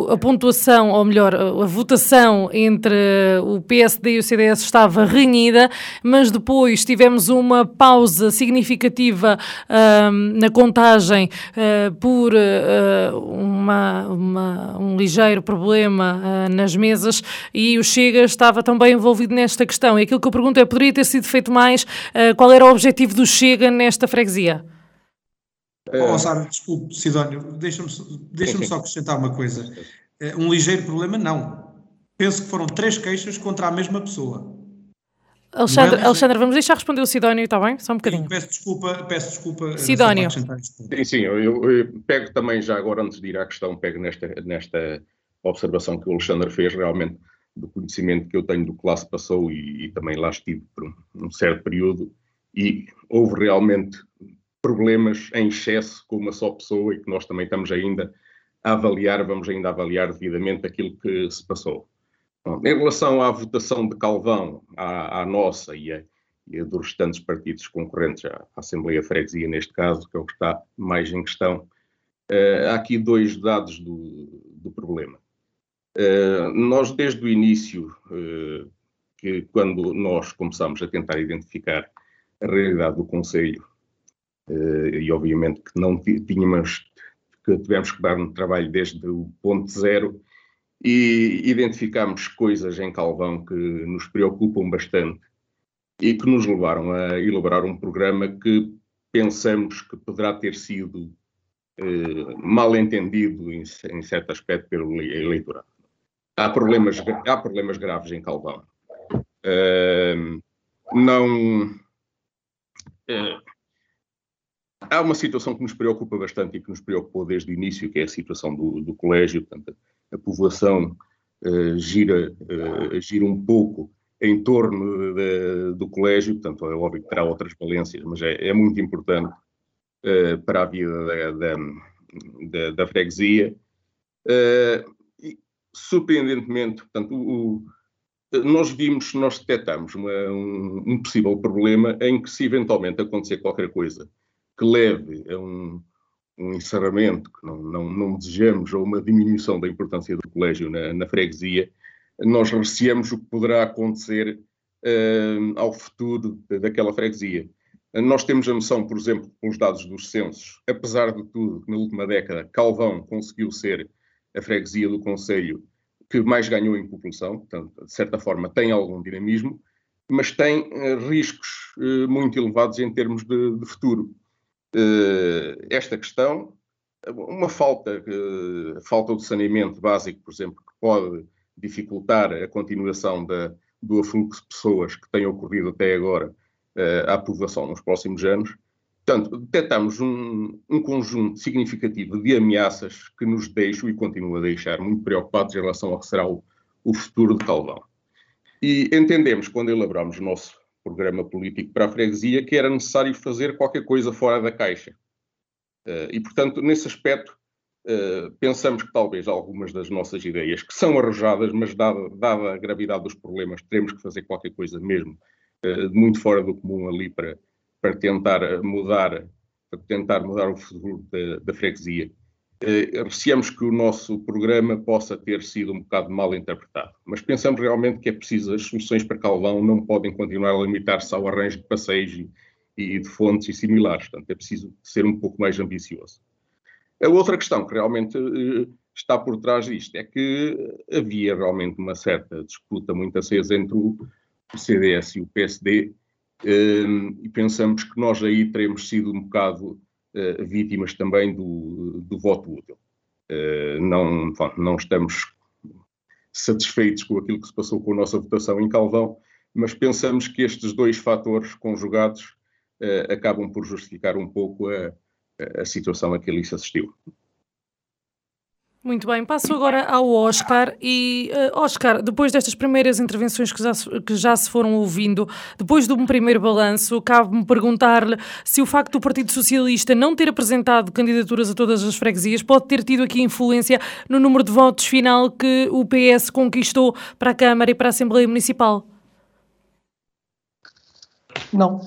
S2: a pontuação, ou melhor, a, a, votação entre o PSD e o CDS estava renhida, mas depois tivemos uma pausa significativa um, na contagem uh, por uh, uma, uma, um ligeiro problema uh, nas mesas e o Chega estava também envolvido nesta questão. E aquilo que eu pergunta é: poderia ter sido feito mais? Uh, qual era o objetivo do Chega nesta freguesia?
S3: Oh, Sara, desculpe, Sidónio, deixa-me deixa só acrescentar uma coisa. Uh, um ligeiro problema, não. Penso que foram três queixas contra a mesma pessoa.
S2: Alexandre, é Alexandre, vamos deixar responder o Sidónio, está bem? Só um bocadinho. Sim,
S3: peço desculpa, peço desculpa.
S2: Sidónio.
S4: Sim, sim, eu, eu, pego também já agora, antes de ir à questão, pego nesta, nesta observação que o Alexandre fez, realmente do conhecimento que eu tenho do que lá se passou e, e também lá estive por um, um, certo período e houve realmente problemas em excesso com uma só pessoa e que nós também estamos ainda a avaliar, vamos ainda avaliar devidamente aquilo que se passou. Bom, em relação à votação de Calvão, à, à nossa e a, e a, dos restantes partidos concorrentes à, Assembleia Freguesia, neste caso, que é o que está mais em questão, uh, há aqui dois dados do, do problema. Eh, nós, desde o início, uh, que quando nós começamos a tentar identificar a realidade do Conselho, uh, e obviamente que não tínhamos, que tivemos que dar um trabalho desde o ponto zero, e identificámos coisas em Calvão que nos preocupam bastante e que nos levaram a elaborar um programa que pensamos que poderá ter sido mal entendido em, em certo aspecto pelo eleitorado há problemas, há problemas graves em Calvão. Uh, não. Uh, há uma situação que nos preocupa bastante e que nos preocupou desde o início, que é a situação do, do colégio. Portanto, a, povoação uh, gira, eh, gira um pouco em torno de, do colégio, portanto, é óbvio que terá outras valências, mas é, é muito importante para a vida da, da, da, da freguesia. Uh, surpreendentemente, portanto, o, nós vimos, nós detectamos uma, um, um, possível problema em que se eventualmente acontecer qualquer coisa que leve a um, um encerramento que não, não, não, desejamos ou uma diminuição da importância do colégio na, na freguesia, nós receamos o que poderá acontecer uh, ao futuro daquela freguesia. Nós temos a noção, por exemplo, com os dados dos censos, apesar de tudo, que na última década Calvão conseguiu ser a freguesia do Conselho que mais ganhou em população, portanto, de certa forma tem algum dinamismo, mas tem uh, riscos uh, muito elevados em termos de, de futuro. Uh, esta questão, uma falta, falta de saneamento básico, por exemplo, que pode dificultar a continuação da, do afluxo de pessoas que tem ocorrido até agora à população nos próximos anos. Portanto, detectamos um, um, conjunto significativo de ameaças que nos deixam e continuam a deixar muito preocupados em relação ao que será o, o futuro de Calvão. E entendemos, quando elaboramos o nosso programa político para a freguesia, que era necessário fazer qualquer coisa fora da caixa. Uh, e, portanto, nesse aspecto, uh, pensamos que talvez algumas das nossas ideias, que são arrojadas, mas dada, dada a gravidade dos problemas, teremos que fazer qualquer coisa mesmo uh, muito fora do comum ali para, para tentar mudar, para tentar mudar o futuro da, da freguesia eh, receamos que o nosso programa possa ter sido um bocado mal interpretado, mas pensamos realmente que é preciso, as soluções para Calvão não podem continuar a limitar-se ao arranjo de passeios e, e de fontes e similares, portanto é preciso ser um pouco mais ambicioso. A outra questão que realmente eh, está por trás disto é que havia realmente uma certa disputa muito acesa entre o CDS e o PSD, e pensamos que nós aí teremos sido um bocado uh, vítimas também do, do voto útil. Uh, não, não estamos satisfeitos com aquilo que se passou com a nossa votação em Calvão, mas pensamos que estes dois fatores conjugados uh, acabam por justificar um pouco a, a situação a que ali se assistiu.
S2: Muito bem, passo agora ao Oscar e uh, Oscar, depois destas primeiras intervenções que já, que já se foram ouvindo, depois de um primeiro balanço, cabe-me perguntar-lhe se o facto do Partido Socialista não ter apresentado candidaturas a todas as freguesias pode ter tido aqui influência no número de votos final que o PS conquistou para a Câmara e para a Assembleia Municipal.
S5: Não.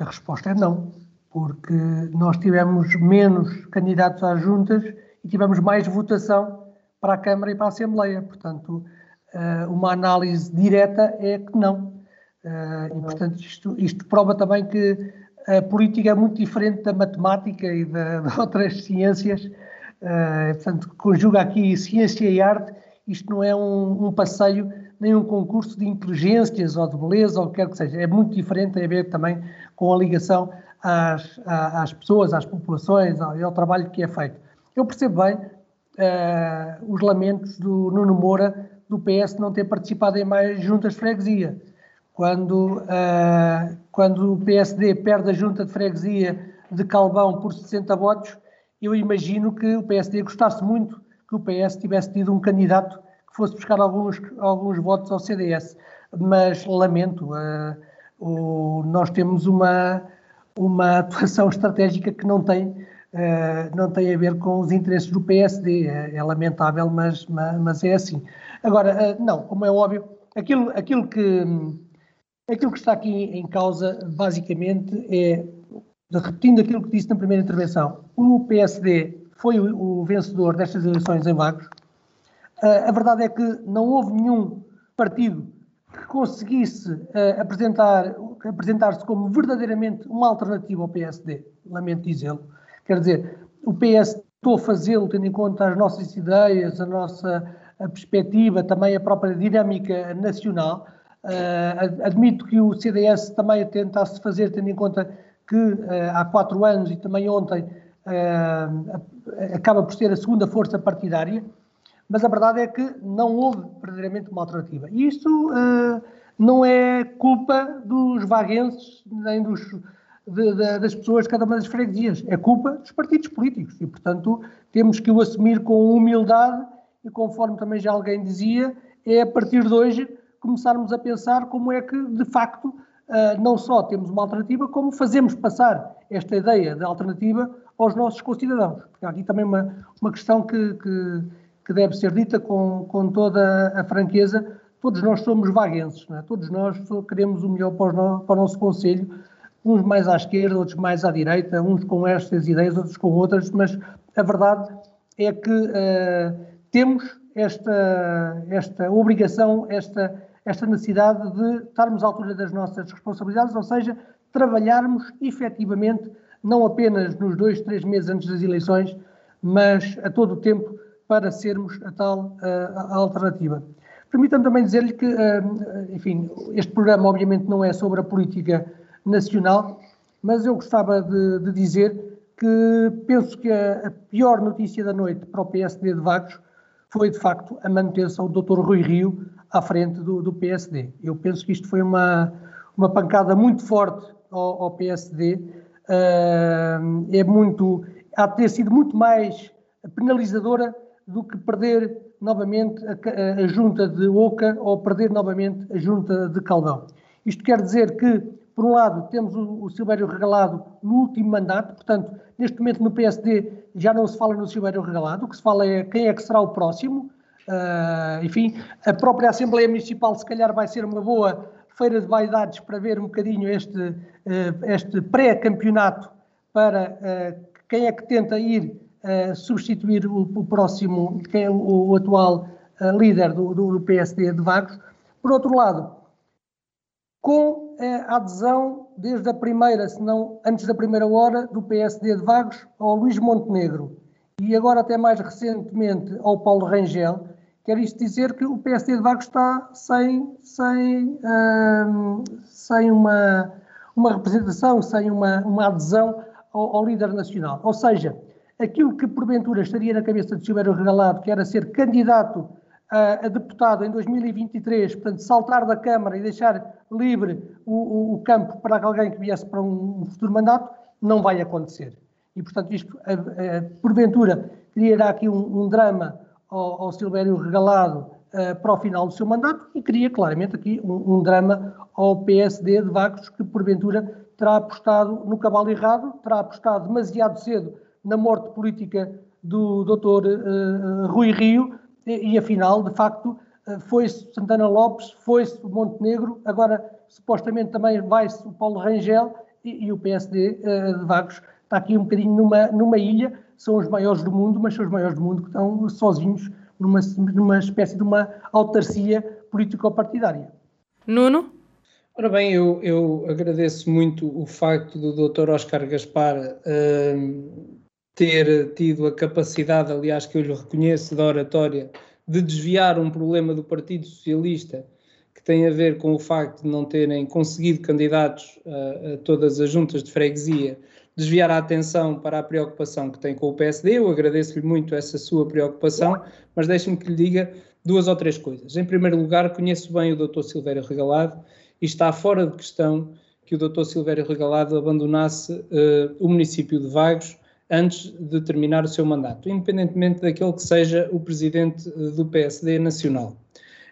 S5: A resposta é não, porque nós tivemos menos candidatos às juntas e tivemos mais votação para a Câmara e para a Assembleia. Portanto, eh, uma análise direta é que não. Eh, e, portanto, isto, isto prova também que a política é muito diferente da matemática e de, de outras ciências. Eh, portanto, conjuga aqui ciência e arte. Isto não é um, um, passeio, nem um concurso de inteligências ou de beleza, ou o que quer que seja. É muito diferente, tem a ver também com a ligação às, às pessoas, às populações, ao, ao trabalho que é feito. Eu percebo bem uh, os lamentos do Nuno Moura do PS não ter participado em mais juntas de freguesia. Quando, uh, quando o PSD perde a junta de freguesia de Calvão por 60 votos, eu imagino que o PSD gostasse muito que o PS tivesse tido um candidato que fosse buscar alguns, alguns votos ao CDS. Mas lamento, uh, o, nós temos uma, uma atuação estratégica que não tem não tem a ver com os interesses do PSD. É, é lamentável, mas, mas, é assim. Agora, uh, não, como é óbvio, aquilo, aquilo, que, aquilo que está aqui em causa, basicamente, é, repetindo aquilo que disse na primeira intervenção, o PSD foi o, vencedor destas eleições em Vagos. Uh, a verdade é que não houve nenhum partido que conseguisse apresentar, apresentar-se como verdadeiramente uma alternativa ao PSD, lamento dizê-lo. Quer dizer, o PS estou a fazê-lo tendo em conta as nossas ideias, a nossa a perspectiva, também a própria dinâmica nacional. Uh, admito que o CDS também tentasse fazer, tendo em conta que uh, há quatro anos e também ontem uh, acaba por ser a segunda força partidária, mas a verdade é que não houve verdadeiramente uma alternativa. E isto não é culpa dos vaguenses, nem dos de, de, das pessoas de cada uma das freguesias. É culpa dos partidos políticos e, portanto, temos que o assumir com humildade e, conforme também já alguém dizia, é a partir de hoje começarmos a pensar como é que, de facto, uh, não só temos uma alternativa, como fazemos passar esta ideia de alternativa aos nossos concidadãos. Porque há aqui também uma, uma questão que, que, que deve ser dita com, com toda a franqueza. Todos nós somos vaguenses, é? todos nós queremos o melhor para o, para o nosso Conselho, uns mais à esquerda, outros mais à direita, uns com estas ideias, outros com outras, mas a verdade é que uh, temos esta, esta obrigação, esta, esta necessidade de estarmos à altura das nossas responsabilidades, ou seja, trabalharmos efetivamente, não apenas nos dois, três meses antes das eleições, mas a todo o tempo para sermos a tal uh, a alternativa. Permita-me também dizer-lhe que, uh, enfim, este programa obviamente não é sobre a política nacional, mas eu gostava de, de dizer que penso que a, a, pior notícia da noite para o PSD de Vagos foi, de facto, a manutenção do Dr. Rui Rio à frente do, do PSD. Eu penso que isto foi uma, uma pancada muito forte ao, ao PSD. Uh, é muito, há de ter sido muito mais penalizadora do que perder novamente a, a, junta de Oca ou perder novamente a junta de Caldão. Isto quer dizer que, por um lado, temos o, o Silvério Regalado no último mandato, portanto, neste momento no PSD já não se fala no Silvério Regalado, o que se fala é quem é que será o próximo. Uh, enfim, a própria Assembleia Municipal, se calhar, vai ser uma boa feira de vaidades para ver um bocadinho este, uh, este pré-campeonato para uh, quem é que tenta ir substituir o, o, próximo, quem é o, o atual líder do, do, do PSD de Vagos. Por outro lado, com a adesão desde a primeira, se não antes da primeira hora, do PSD de Vagos ao Luís Montenegro e agora até mais recentemente ao Paulo Rangel, Quer isto dizer que o PSD de Vagos está sem, sem, hum, sem uma, uma representação, sem uma, uma adesão ao, ao, líder nacional. Ou seja, aquilo que porventura estaria na cabeça de Silvério Regalado, que era ser candidato a, a, deputado em 2023, portanto, saltar da Câmara e deixar livre o, o, o campo para alguém que viesse para um, um, futuro mandato, não vai acontecer. E, portanto, isto, a, a, porventura, criará aqui um, um drama ao, ao Silvério Regalado uh, para o final do seu mandato e cria claramente aqui um, um, drama ao PSD de Vagos que porventura terá apostado no cavalo errado, terá apostado demasiado cedo na morte política do Dr. Uh, Rui Rio e, e, afinal, de facto, uh, foi-se Santana Lopes, foi-se Montenegro, agora supostamente também vai-se o Paulo Rangel e, e o PSD de Vagos está aqui um bocadinho numa, numa ilha são os maiores do mundo, mas são os maiores do mundo que estão sozinhos numa, numa espécie de uma autarcia político-partidária.
S2: Nuno?
S6: Ora bem, eu, eu, agradeço muito o facto do Dr. Oscar Gaspar uh, ter tido a capacidade, aliás, que eu lhe reconheço da oratória, de desviar um problema do Partido Socialista que tem a ver com o facto de não terem conseguido candidatos a, a todas as juntas de freguesia desviar a atenção para a preocupação que tem com o PSD. Eu agradeço-lhe muito essa sua preocupação, mas deixe-me que lhe diga duas ou três coisas. Em primeiro lugar, conheço bem o Dr. Silvério Regalado e está fora de questão que o Dr. Silvério Regalado abandonasse uh, o município de Vagos antes de terminar o seu mandato, independentemente daquele que seja o presidente uh, do PSD nacional.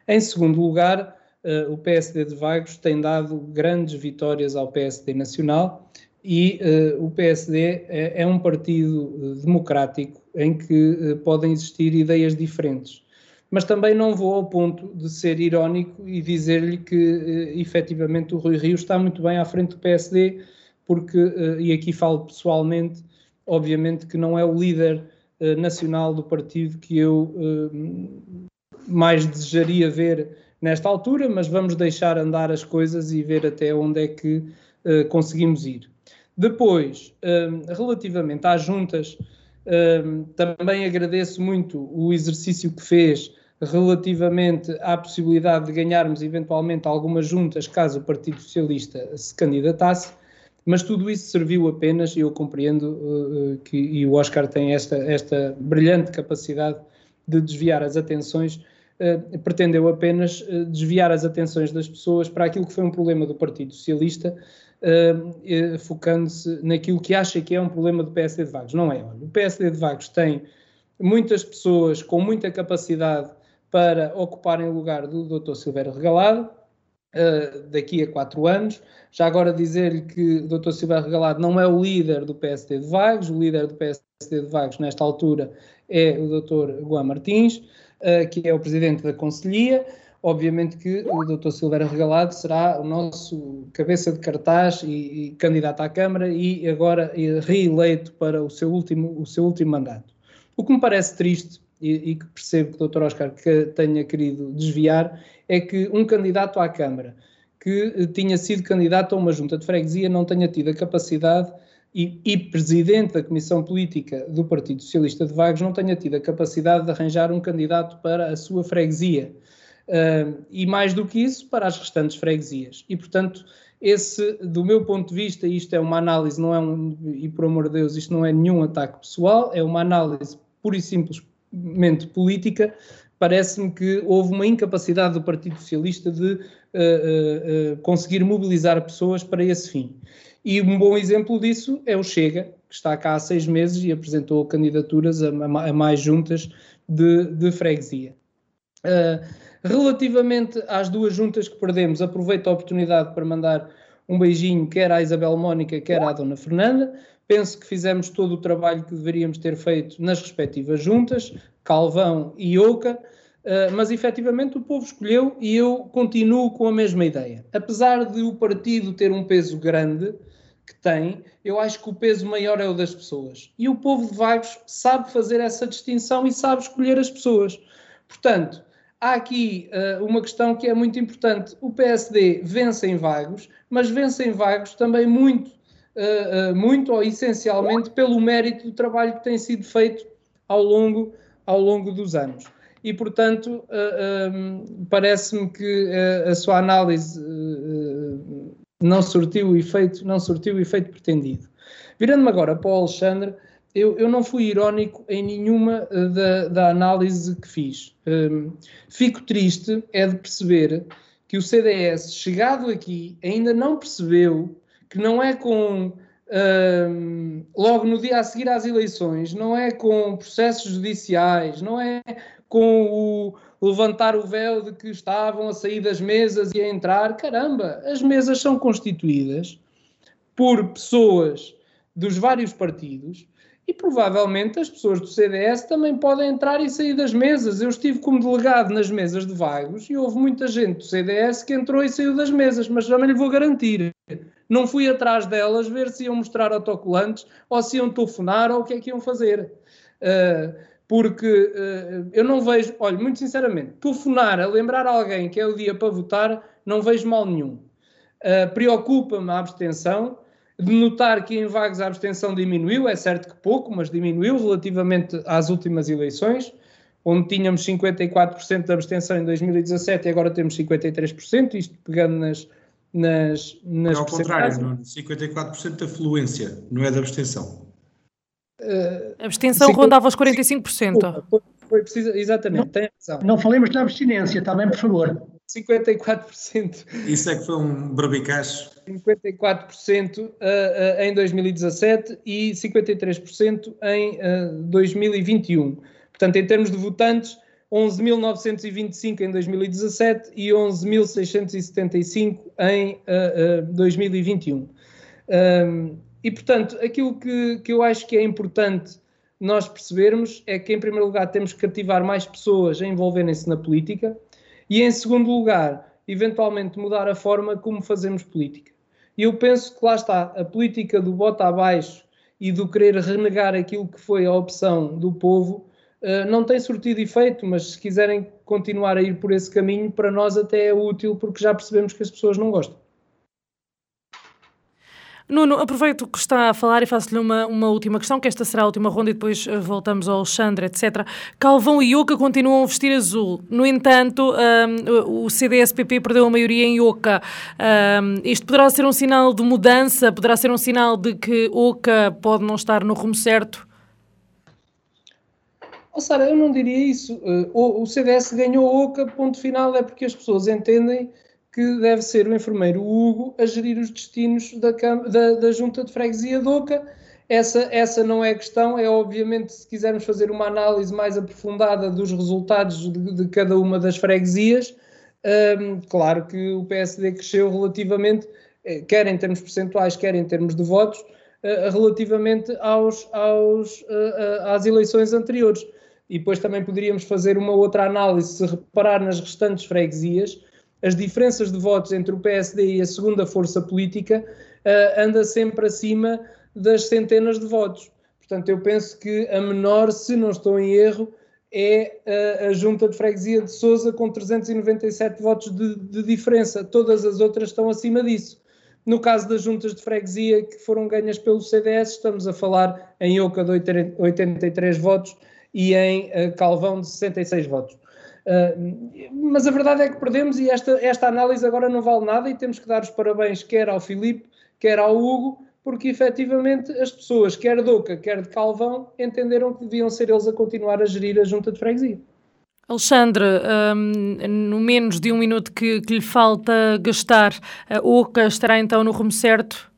S6: Em segundo lugar, uh, o PSD de Vagos tem dado grandes vitórias ao PSD nacional e uh, o PSD é, é, um partido eh, democrático em que podem existir ideias diferentes. Mas também não vou ao ponto de ser irónico e dizer-lhe que efetivamente o Rui Rio está muito bem à frente do PSD, porque, e aqui falo pessoalmente, obviamente que não é o líder nacional do partido que eu mais desejaria ver nesta altura, mas vamos deixar andar as coisas e ver até onde é que conseguimos ir. Depois, relativamente às juntas, também agradeço muito o exercício que fez relativamente à possibilidade de ganharmos eventualmente algumas juntas caso o Partido Socialista se candidatasse, mas tudo isso serviu apenas, eu compreendo uh, que e o Oscar tem esta, esta brilhante capacidade de desviar as atenções, uh, pretendeu apenas uh, desviar as atenções das pessoas para aquilo que foi um problema do Partido Socialista, focando-se naquilo que acha que é um problema do PSD de Vagos. Não é. O PSD de Vagos tem muitas pessoas com muita capacidade para ocuparem o lugar do Dr. Silvério Regalado, uh, daqui a quatro anos. Já agora dizer-lhe que o Dr. Silvério Regalado não é o líder do PSD de Vagos, o líder do PSD de Vagos nesta altura é o Dr. Guam Martins, uh, que é o presidente da Conselhia. obviamente que o Dr. Silveira Regalado será o nosso cabeça de cartaz e, e candidato à Câmara e agora reeleito para o seu último, o seu último mandato. O que me parece triste e, que percebo que o Dr. Oscar que tenha querido desviar é que um candidato à Câmara que tinha sido candidato a uma junta de freguesia não tenha tido a capacidade e, e, presidente da Comissão Política do Partido Socialista de Vagos não tenha tido a capacidade de arranjar um candidato para a sua freguesia. Uh, e mais do que isso, para as restantes freguesias. E, portanto, esse, do meu ponto de vista, isto é uma análise, não é um, e por amor de Deus, isto não é nenhum ataque pessoal, é uma análise pura e simplesmente política. Parece-me que houve uma incapacidade do Partido Socialista de uh, uh, conseguir mobilizar pessoas para esse fim. E um bom exemplo disso é o Chega, que está cá há seis meses e apresentou candidaturas a, a mais juntas de, de freguesia. Uh, Relativamente às duas juntas que perdemos, aproveito a oportunidade para mandar um beijinho quer à Isabel Mónica, quer à Dona Fernanda. Penso que fizemos todo o trabalho que deveríamos ter feito nas respectivas juntas, Calvão e Oca, uh, mas efetivamente o povo escolheu e eu continuo com a mesma ideia. Apesar de o partido ter um peso grande, que tem, eu acho que o peso maior é o das pessoas. E o povo de Vagos sabe fazer essa distinção e sabe escolher as pessoas. Portanto, há aqui uh, uma questão que é muito importante. O PSD vence em Vagos, mas vence em Vagos também muito, uh, uh, muito ou essencialmente pelo mérito do trabalho que tem sido feito ao longo, ao longo dos anos. E, portanto, parece-me que a sua análise não surtiu o efeito, não surtiu o efeito pretendido. Virando-me agora para o Alexandre, eu, eu não fui irónico em nenhuma uh, da, da, análise que fiz. Um, fico triste é de perceber que o CDS, chegado aqui, ainda não percebeu que não é com. Um, logo no dia a seguir às eleições, não é com processos judiciais, não é com o levantar o véu de que estavam a sair das mesas e a entrar. Caramba, as mesas são constituídas por pessoas dos vários partidos e provavelmente as pessoas do CDS também podem entrar e sair das mesas. Eu estive como delegado nas mesas de vagos e houve muita gente do CDS que entrou e saiu das mesas, mas também lhe vou garantir. Não fui atrás delas ver se iam mostrar autocolantes ou se iam telefonar ou o que é que iam fazer. Uh, porque uh, eu não vejo, olha, muito sinceramente, telefonar a lembrar alguém que é o dia para votar, não vejo mal nenhum. Uh, Preocupa-me a abstenção, de notar que em Vagos a abstenção diminuiu, é certo que pouco, mas diminuiu relativamente às últimas eleições, onde tínhamos 54% de abstenção em 2017 e agora temos 53%, isto pegando nas. nas, nas
S3: é ao contrário, não, 54% da fluência, não é da abstenção.
S2: Uh, a abstenção 50, rondava os 45%.
S6: Foi, foi preciso, exatamente, não, tem razão.
S5: Não falemos da abstinência, também, por favor.
S6: 54%.
S3: Isso é que foi um barbicacho.
S6: 54% uh, uh, em 2017 e 53% em uh, 2021. Portanto, em termos de votantes, 11.925 em 2017 e 11.675 em 2021. Uh, uh, um, e, portanto, aquilo que, que eu acho que é importante nós percebermos é que, em primeiro lugar, temos que cativar mais pessoas a envolverem-se na política e, em segundo lugar, eventualmente mudar a forma como fazemos política. E eu penso que lá está, a política do bota abaixo e do querer renegar aquilo que foi a opção do povo uh, não tem surtido efeito, mas se quiserem continuar a ir por esse caminho, para nós até é útil porque já percebemos que as pessoas não gostam.
S2: Nuno, aproveito que está a falar e faço-lhe uma, uma última questão, que esta será a última ronda e depois eh, voltamos ao Alexandre, etc. Calvão e Oca continuam a vestir azul. No entanto, um, o CDS-PP perdeu a maioria em Oca. Um, isto poderá ser um sinal de mudança? Poderá ser um sinal de que Oca pode não estar no rumo certo?
S6: Oh, Sara, eu não diria isso. Uh, o, o CDS ganhou Oca, ponto final, é porque as pessoas entendem que deve ser o enfermeiro Hugo a gerir os destinos da, da, da junta de freguesia de Oca. Essa, essa não é questão, é obviamente se quisermos fazer uma análise mais aprofundada dos resultados de, de cada uma das freguesias, um, claro que o PSD cresceu relativamente, eh, quer em termos percentuais, quer em termos de votos, uh, relativamente aos, aos, uh, às eleições anteriores. e depois também poderíamos fazer uma outra análise, se reparar nas restantes freguesias, as diferenças de votos entre o PSD e a segunda força política uh, anda sempre acima das centenas de votos. Portanto, eu penso que a menor, se não estou em erro, é a, a Junta de Freguesia de Souza com 397 votos de, de, diferença. Todas as outras estão acima disso. No caso das juntas de freguesia que foram ganhas pelo CDS, estamos a falar em Oca de 83 votos e em uh, Calvão de 66 votos. Uh, mas a verdade é que perdemos e esta, esta análise agora não vale nada e temos que dar os parabéns quer ao Filipe, quer ao Hugo, porque efetivamente as pessoas, quer de Oca, quer de Calvão, entenderam que deviam ser eles a continuar a gerir a junta de freguesia.
S2: Alexandre, um, no menos de um minuto que, que lhe falta gastar, a Oca estará então no rumo certo?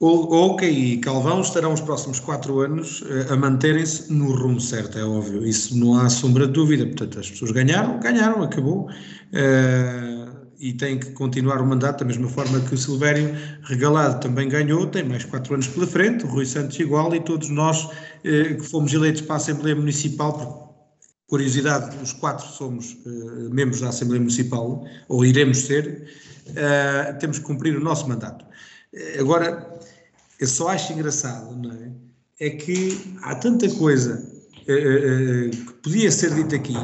S3: Oca e Calvão estarão os próximos quatro anos eh, a manterem-se no rumo certo, é óbvio, isso não há sombra de dúvida. Portanto, as pessoas ganharam, ganharam, acabou. Uh, e tem que continuar o mandato da mesma forma que o Silvério Regalado também ganhou, tem mais quatro anos pela frente, o Rui Santos igual e todos nós eh, que fomos eleitos para a Assembleia Municipal, por curiosidade, os quatro somos eh, membros da Assembleia Municipal, ou iremos ser, temos que cumprir o nosso mandato. Agora, eu só acho engraçado, não é? É que há tanta coisa eh, eh, que podia ser dita aqui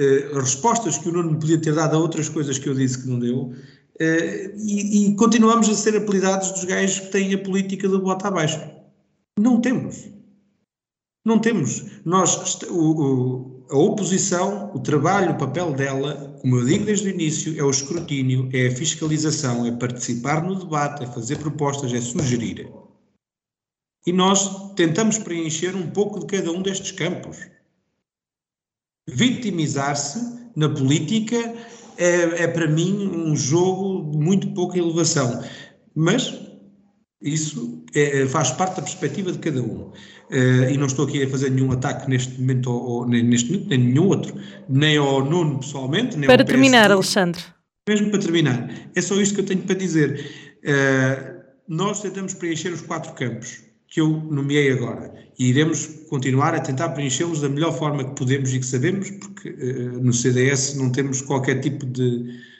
S3: uh, respostas que o Nuno podia ter dado a outras coisas que eu disse que não deu, uh, e, e, continuamos a ser apelidados dos gajos que têm a política do bota abaixo. Não temos. Não temos. Nós, o, o, a oposição, o trabalho, o papel dela, como eu digo desde o início, é o escrutínio, é a fiscalização, é participar no debate, é fazer propostas, é sugerir. E nós tentamos preencher um pouco de cada um destes campos. Vitimizar-se na política é, é, para mim um jogo de muito pouca elevação. Mas isso é, faz parte da perspectiva de cada um. Uh, e não estou aqui a fazer nenhum ataque neste momento, ou, ou, nem neste momento, nem nenhum outro, nem ao Nuno pessoalmente, nem
S2: Para terminar, PSD, Alexandre.
S3: Mesmo para terminar, é só isto que eu tenho para dizer. Uh, nós tentamos preencher os quatro campos que eu nomeei agora. E iremos continuar a tentar preenchê-los da melhor forma que podemos e que sabemos, porque uh, no CDS não temos qualquer tipo de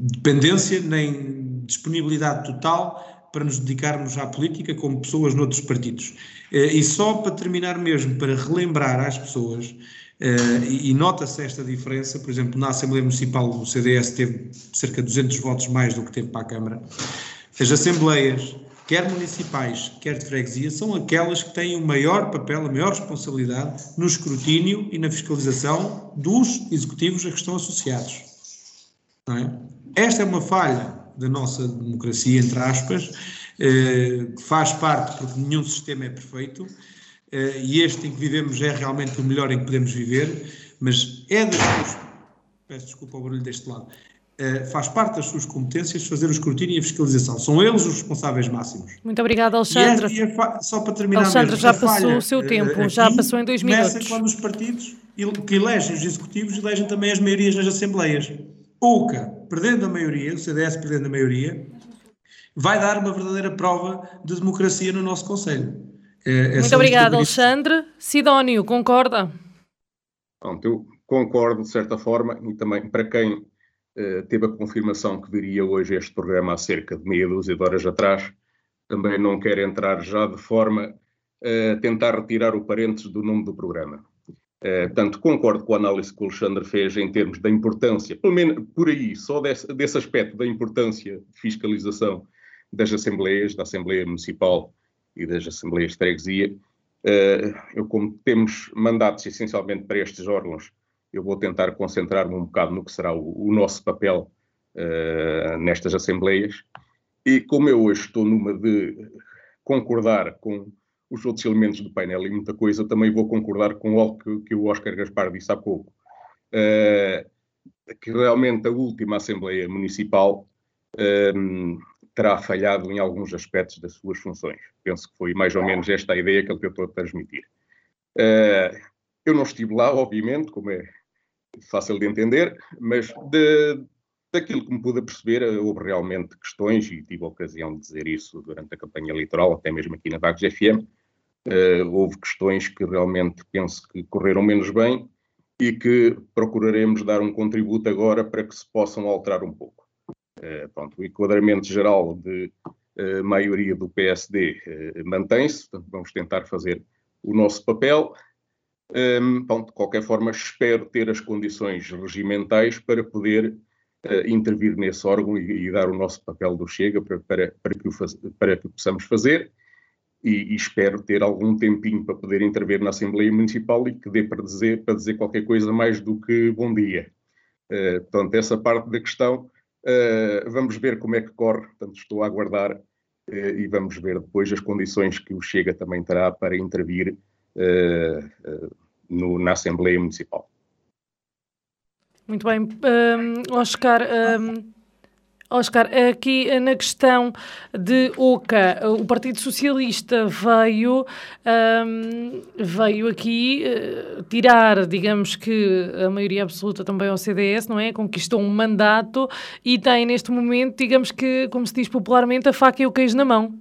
S3: dependência nem disponibilidade total para nos dedicarmos à política como pessoas noutros partidos. Uh, e só para terminar mesmo, para relembrar às pessoas, e, e nota-se esta diferença, por exemplo, na Assembleia Municipal o CDS teve cerca de 200 votos mais do que teve para a Câmara. As assembleias quer municipais, quer de freguesia, são aquelas que têm o maior papel, a maior responsabilidade no escrutínio e na fiscalização dos executivos a que estão associados. É? Esta é uma falha da nossa democracia, entre aspas, eh, que faz parte porque nenhum sistema é perfeito eh, e este em que vivemos é realmente o melhor em que podemos viver, mas é das suas. Peço desculpa ao barulho deste lado. Eh, faz parte das suas competências fazer o escrutínio e a fiscalização. São eles os responsáveis máximos.
S2: Muito obrigada, Alexandre.
S3: E é, e é só para terminar
S2: Alexandre,
S3: mesmo,
S2: já passou o seu tempo, uh, já passou em dois
S3: minutos.
S2: Começa
S3: quando os partidos que elegem os executivos elegem também as maiorias nas assembleias. UCA, perdendo a maioria, o CDS perdendo a maioria, vai dar uma verdadeira prova de democracia no nosso Conselho.
S2: É, é Muito obrigada, Alexandre. Sidónio, concorda?
S4: Pronto, eu concordo de certa forma e também para quem eh, teve a confirmação que viria hoje este programa há cerca de meia dúzia de horas atrás. Também não quero entrar já de forma a tentar retirar o parênteses do nome do programa. Uh, portanto, concordo com a análise que o Alexandre fez em termos da importância, pelo menos por aí, só desse, desse aspecto da importância de fiscalização das assembleias, da Assembleia Municipal e das Assembleias de Freguesia. Uh, eu, como temos mandatos essencialmente para estes órgãos, eu vou tentar concentrar-me um bocado no que será o, o nosso papel uh, nestas assembleias. E como eu hoje estou numa de concordar com os outros elementos do painel e muita coisa, também vou concordar com algo que, que o Oscar Gaspar disse há pouco. Uh, que realmente a última Assembleia Municipal um, terá falhado em alguns aspectos das suas funções. Penso que foi mais ou menos esta a ideia que eu estou a transmitir. Uh, eu não estive lá, obviamente, como é fácil de entender, mas de, daquilo que me pude perceber, houve realmente questões, e tive a ocasião de dizer isso durante a campanha eleitoral, até mesmo aqui na Vagos FM, Uh, houve questões que realmente penso que correram menos bem e que procuraremos dar um contributo agora para que se possam alterar um pouco. Uh, pronto, o enquadramento geral de uh, maioria do PSD mantém-se, vamos tentar fazer o nosso papel. Um, bom, de qualquer forma, espero ter as condições regimentais para poder intervir nesse órgão e, e, dar o nosso papel do Chega para, para, para, que, o para que o possamos fazer. E, e, espero ter algum tempinho para poder intervir na Assembleia Municipal e que dê para dizer, para dizer qualquer coisa mais do que bom dia. Uh, portanto, essa parte da questão, uh, vamos ver como é que corre, portanto, estou a aguardar uh, e vamos ver depois as condições que o Chega também terá para intervir no, na Assembleia Municipal.
S2: Muito bem. Um, Oscar, um, Oscar, aqui na questão de OCA, o Partido Socialista veio, um, veio aqui uh, tirar, digamos que a maioria absoluta também ao CDS, não é? Conquistou um mandato e tem neste momento, digamos que, como se diz popularmente, a faca e o queijo na mão.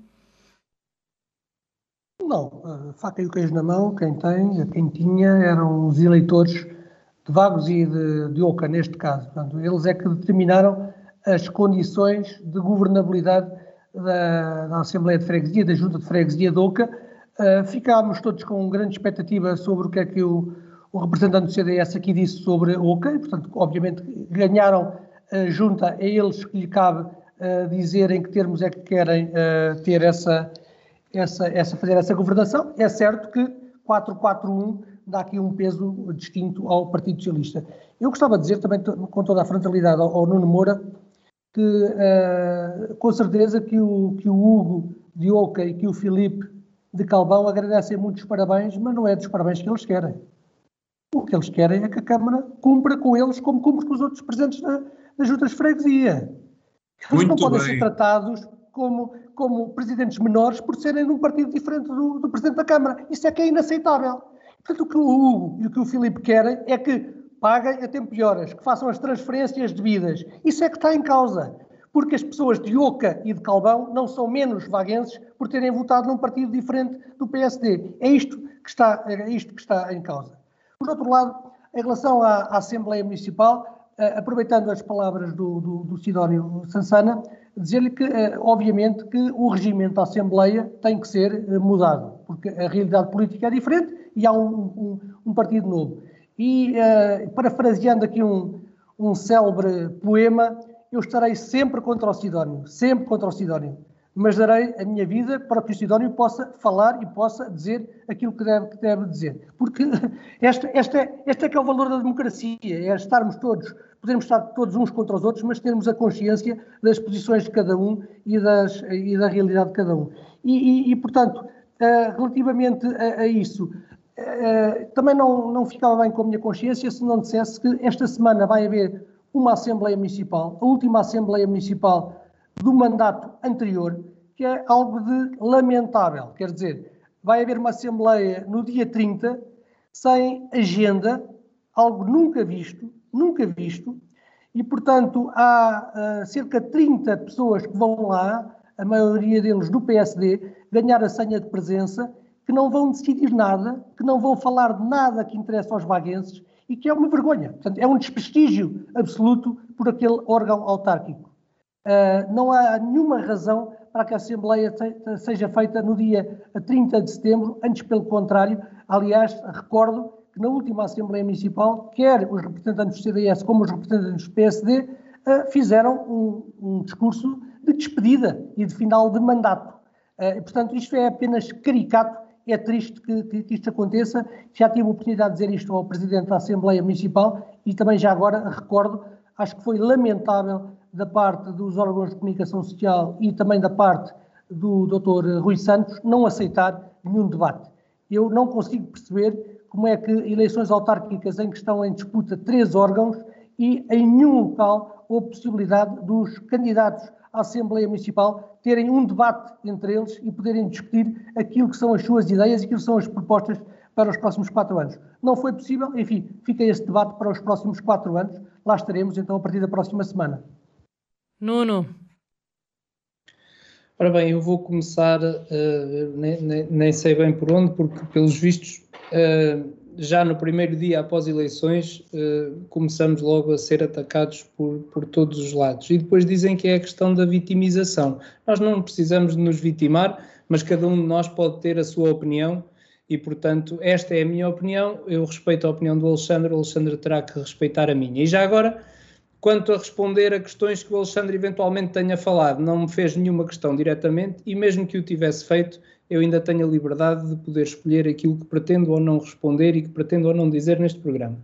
S5: Não, a faca e o queijo na mão, quem tem, quem tinha, eram os eleitores de Vagos e de, de Oca, neste caso. Portanto, eles é que determinaram as condições de governabilidade da, da Assembleia de Freguesia, da Junta de Freguesia de Oca. Uh, ficámos todos com grande expectativa sobre o que é que o, o representante do CDS aqui disse sobre Oca, e, portanto, obviamente, ganharam a Junta, é eles que lhe cabe uh, dizer em que termos é que querem uh, ter essa essa, essa, fazer essa governação. É certo que 441 dá aqui um peso distinto ao Partido Socialista. Eu gostava de dizer também, com toda a frontalidade, ao, ao Nuno Moura, que uh, com certeza que o, que o Hugo de Oca e que o Filipe de Calvão agradecem muitos parabéns, mas não é dos parabéns que eles querem. O que eles querem é que a Câmara cumpra com eles como cumpre com os outros presentes na, nas juntas de freguesia. Eles Muito não podem bem. ser tratados como, como presidentes menores por serem de um partido diferente do, do Presidente da Câmara. Isso é que é inaceitável. Portanto, o que o Hugo e o que o Filipe querem é que paguem a tempo de horas, que façam as transferências devidas. Isso é que está em causa. Porque as pessoas de Oca e de Calvão não são menos vaguenses por terem votado num partido diferente do PSD. É isto que está, é isto que está em causa. Por outro lado, em relação à, à Assembleia Municipal, uh, aproveitando as palavras do, do, do Sidónio Sansana, dizer-lhe que, eh, obviamente, que o regimento da Assembleia tem que ser eh, mudado, porque a realidade política é diferente e há um, um, um partido novo. E, uh, parafraseando aqui um, um célebre poema, eu estarei sempre contra o Sidónio, sempre contra o Sidónio, mas darei a minha vida para que o Sidónio possa falar e possa dizer aquilo que deve, que deve dizer. Porque este, este, este é que é o valor da democracia, é estarmos todos podemos estar todos uns contra os outros, mas termos a consciência das posições de cada um e, das, e da realidade de cada um. E, e, e portanto, uh, relativamente a, a isso, uh, também não, não ficava bem com a minha consciência se não dissesse que esta semana vai haver uma Assembleia Municipal, a última Assembleia Municipal do mandato anterior, que é algo de lamentável. Quer dizer, vai haver uma Assembleia no dia 30, sem agenda, algo nunca visto, nunca visto, e, portanto, há uh, cerca de 30 pessoas que vão lá, a maioria deles do PSD, ganhar a senha de presença, que não vão decidir nada, que não vão falar de nada que interessa aos vaguenses e que é uma vergonha. Portanto, é um desprestígio absoluto por aquele órgão autárquico. Uh, não há nenhuma razão para que a Assembleia seja feita no dia 30 de setembro, antes pelo contrário. Aliás, recordo que na última Assembleia Municipal, quer os representantes do CDS como os representantes do PSD, eh, fizeram um, um discurso de despedida e de final de mandato. Uh, portanto, isto é apenas caricato, é triste que, que, que, isto aconteça. Já tive a oportunidade de dizer isto ao Presidente da Assembleia Municipal e também já agora recordo, acho que foi lamentável da parte dos órgãos de comunicação social e também da parte do Dr. Rui Santos não aceitar nenhum debate. Eu não consigo perceber como é que eleições autárquicas em que estão em disputa três órgãos e em nenhum local houve possibilidade dos candidatos à Assembleia Municipal terem um debate entre eles e poderem discutir aquilo que são as suas ideias e aquilo que são as propostas para os próximos quatro anos. Não foi possível, enfim, fica esse debate para os próximos quatro anos. Lá estaremos então a partir da próxima semana.
S2: Nuno.
S6: Ora bem, eu vou começar, uh, nem, nem, nem, sei bem por onde, porque pelos vistos, uh, já no primeiro dia após eleições, uh, começamos logo a ser atacados por, por todos os lados. E depois dizem que é a questão da vitimização. Nós não precisamos de nos vitimar, mas cada um de nós pode ter a sua opinião e, portanto, esta é a minha opinião. Eu respeito a opinião do Alexandre, o Alexandre terá que respeitar a minha. E já agora Quanto a responder a questões que o Alexandre eventualmente tenha falado, não me fez nenhuma questão diretamente e, mesmo que o tivesse feito, eu ainda tenho a liberdade de poder escolher aquilo que pretendo ou não responder e que pretendo ou não dizer neste programa.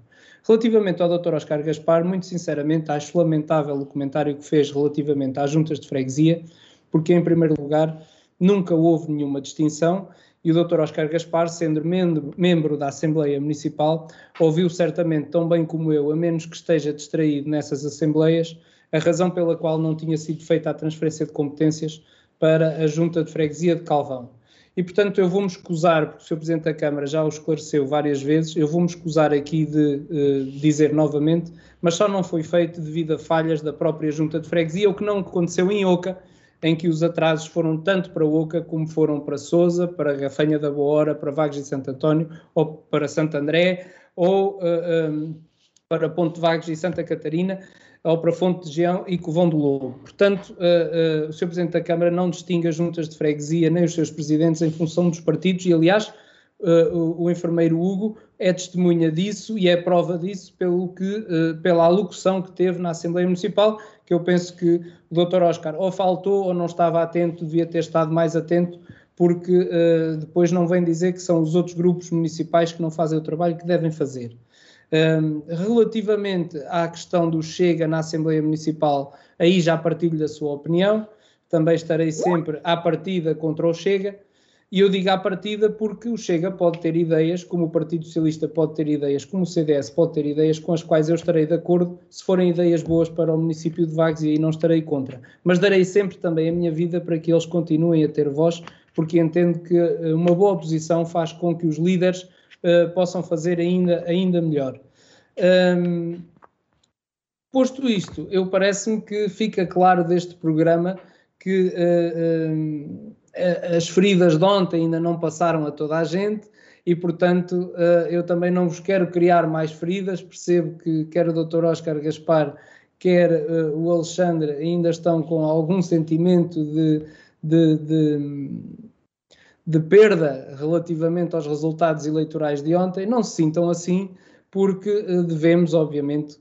S6: Relativamente ao Dr. Oscar Gaspar, muito sinceramente, acho lamentável o comentário que fez relativamente às juntas de freguesia, porque, em primeiro lugar, nunca houve nenhuma distinção e o Dr. Oscar Gaspar, sendo membro, da Assembleia Municipal, ouviu certamente tão bem como eu, a menos que esteja distraído nessas assembleias, a razão pela qual não tinha sido feita a transferência de competências para a Junta de Freguesia de Calvão. E, portanto, eu vou-me escusar, porque o Sr. Presidente da Câmara já o esclareceu várias vezes, eu vou-me escusar aqui de uh, dizer novamente, mas só não foi feito devido a falhas da própria Junta de Freguesia, o que não aconteceu em Oca, em que os atrasos foram tanto para Oca como foram para Sousa, para Gafanha da Boa Hora, para Vagos e Santo António, ou para Santo André, ou uh, eh, um, ehm, para Ponte Vagos e Santa Catarina, para Fonte de Geão e Covão do Lobo. Portanto, uh, uh, o Sr. Presidente da Câmara não distingue as juntas de freguesia nem os seus presidentes em função dos partidos e, aliás, o, o, enfermeiro Hugo é testemunha disso e é prova disso pelo que, pela alocução que teve na Assembleia Municipal, que eu penso que o Dr. Oscar ou faltou ou não estava atento, devia ter estado mais atento, porque uh, depois não vem dizer que são os outros grupos municipais que não fazem o trabalho que devem fazer. Relativamente à questão do Chega na Assembleia Municipal, aí já partilho da sua opinião, também estarei sempre à partida contra o Chega, e eu digo à partida porque o Chega pode ter ideias, como o Partido Socialista pode ter ideias, como o CDS pode ter ideias com as quais eu estarei de acordo, se forem ideias boas para o município de Vagos e aí não estarei contra. Mas darei sempre também a minha vida para que eles continuem a ter voz, porque entendo que eh, uma boa oposição faz com que os líderes uh, possam fazer ainda, ainda melhor. Um, posto isto, eu parece-me que fica claro deste programa que uh, as feridas de ontem ainda não passaram a toda a gente e, portanto, eh, eu também não vos quero criar mais feridas. Percebo que quer o Dr. Oscar Gaspar, quer eh, o Alexandre ainda estão com algum sentimento de, de, de, de perda relativamente aos resultados eleitorais de ontem. Não se sintam assim, porque eh, devemos, obviamente,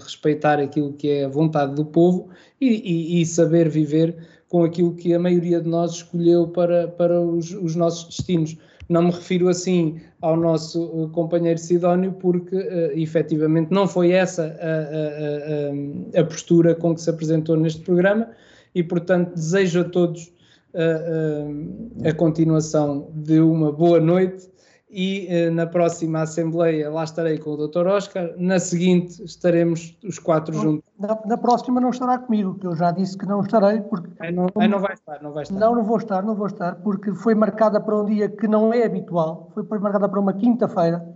S6: respeitar aquilo que é a vontade do povo e, e, e saber viver com aquilo que a maioria de nós escolheu para, para os, os nossos destinos. Não me refiro assim ao nosso companheiro Sidónio, porque uh, efetivamente não foi essa a, a, a, a, postura com que se apresentou neste programa e, portanto, desejo a todos a, uh, uh, a continuação de uma boa noite e eh, na próxima Assembleia lá estarei com o Dr. Oscar, na seguinte estaremos os quatro
S5: não,
S6: juntos.
S5: Na, na, próxima não estará comigo, que eu já disse que não estarei, porque...
S6: Aí não, aí não vai estar, não vai estar.
S5: Não, não vou estar, não vou estar, porque foi marcada para um dia que não é habitual, foi marcada para uma quinta-feira,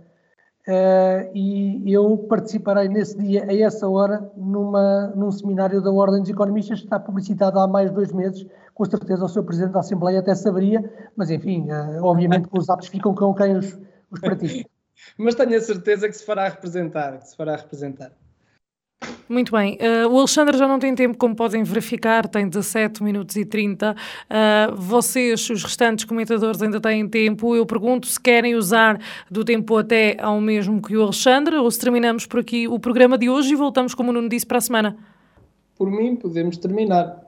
S5: uh, e eu participarei nesse dia, a essa hora, numa, num seminário da Ordem dos Economistas, que está publicitado há mais de dois meses, com certeza o Sr. Presidente da Assembleia até saberia, mas enfim, uh, obviamente que os atos ficam com quem os, os pratica.
S6: mas tenho a certeza que se fará representar, que se fará representar.
S2: Muito bem. Uh, o Alexandre já não tem tempo, como podem verificar, tem 17 minutos e 30. Uh, eh, vocês, os restantes comentadores, ainda têm tempo. Eu pergunto se querem usar do tempo até ao mesmo que o Alexandre ou se terminamos por aqui o programa de hoje e voltamos, como o Nuno disse, para a semana.
S6: Por mim, podemos terminar.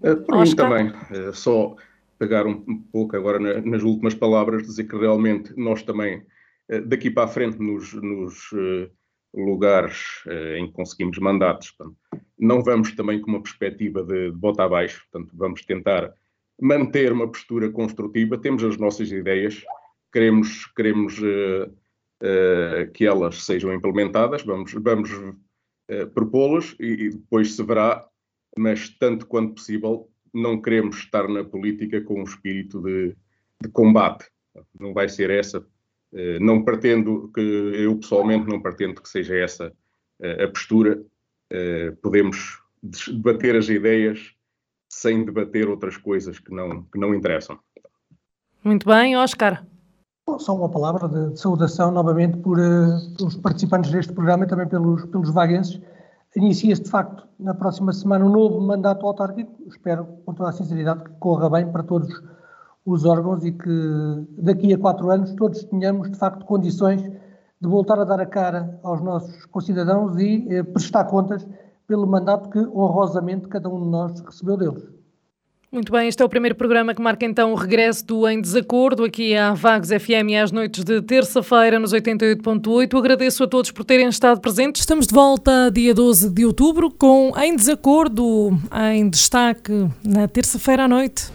S4: Uh, por mim também. Uh, só pegar um, pouco agora na, nas últimas palavras, dizer que realmente nós também, uh, daqui para a frente, nos, nos lugares em que conseguimos mandatos, portanto, não vamos também com uma perspectiva de, de bota abaixo, portanto, vamos tentar manter uma postura construtiva, temos as nossas ideias, queremos, queremos que elas sejam implementadas, vamos, vamos propô-las e, e depois se verá. Mas tanto quanto possível não queremos estar na política com um espírito de, de combate. Não vai ser essa. Eh, não pretendo que, eu pessoalmente não pretendo que seja essa eh, a postura. Eh, podemos debater as ideias sem debater outras coisas que não, que não interessam.
S2: Muito bem, Oscar.
S5: Só uma palavra de, de saudação novamente por uh, pelos participantes deste programa e também pelos, pelos vaguenses. Inicia-se, de facto, na próxima semana um novo mandato autárquico. Espero, com toda a sinceridade, que corra bem para todos os órgãos e que daqui a quatro anos todos tenhamos, de facto, condições de voltar a dar a cara aos nossos concidadãos e eh, prestar contas pelo mandato que honrosamente cada um de nós recebeu deles.
S2: Muito bem, este é o primeiro programa que marca então o regresso do Em Desacordo aqui à Vagos FM às noites de terça-feira nos 88.8. Agradeço a todos por terem estado presentes. Estamos de volta dia 12 de outubro com Em Desacordo em destaque na terça-feira à noite.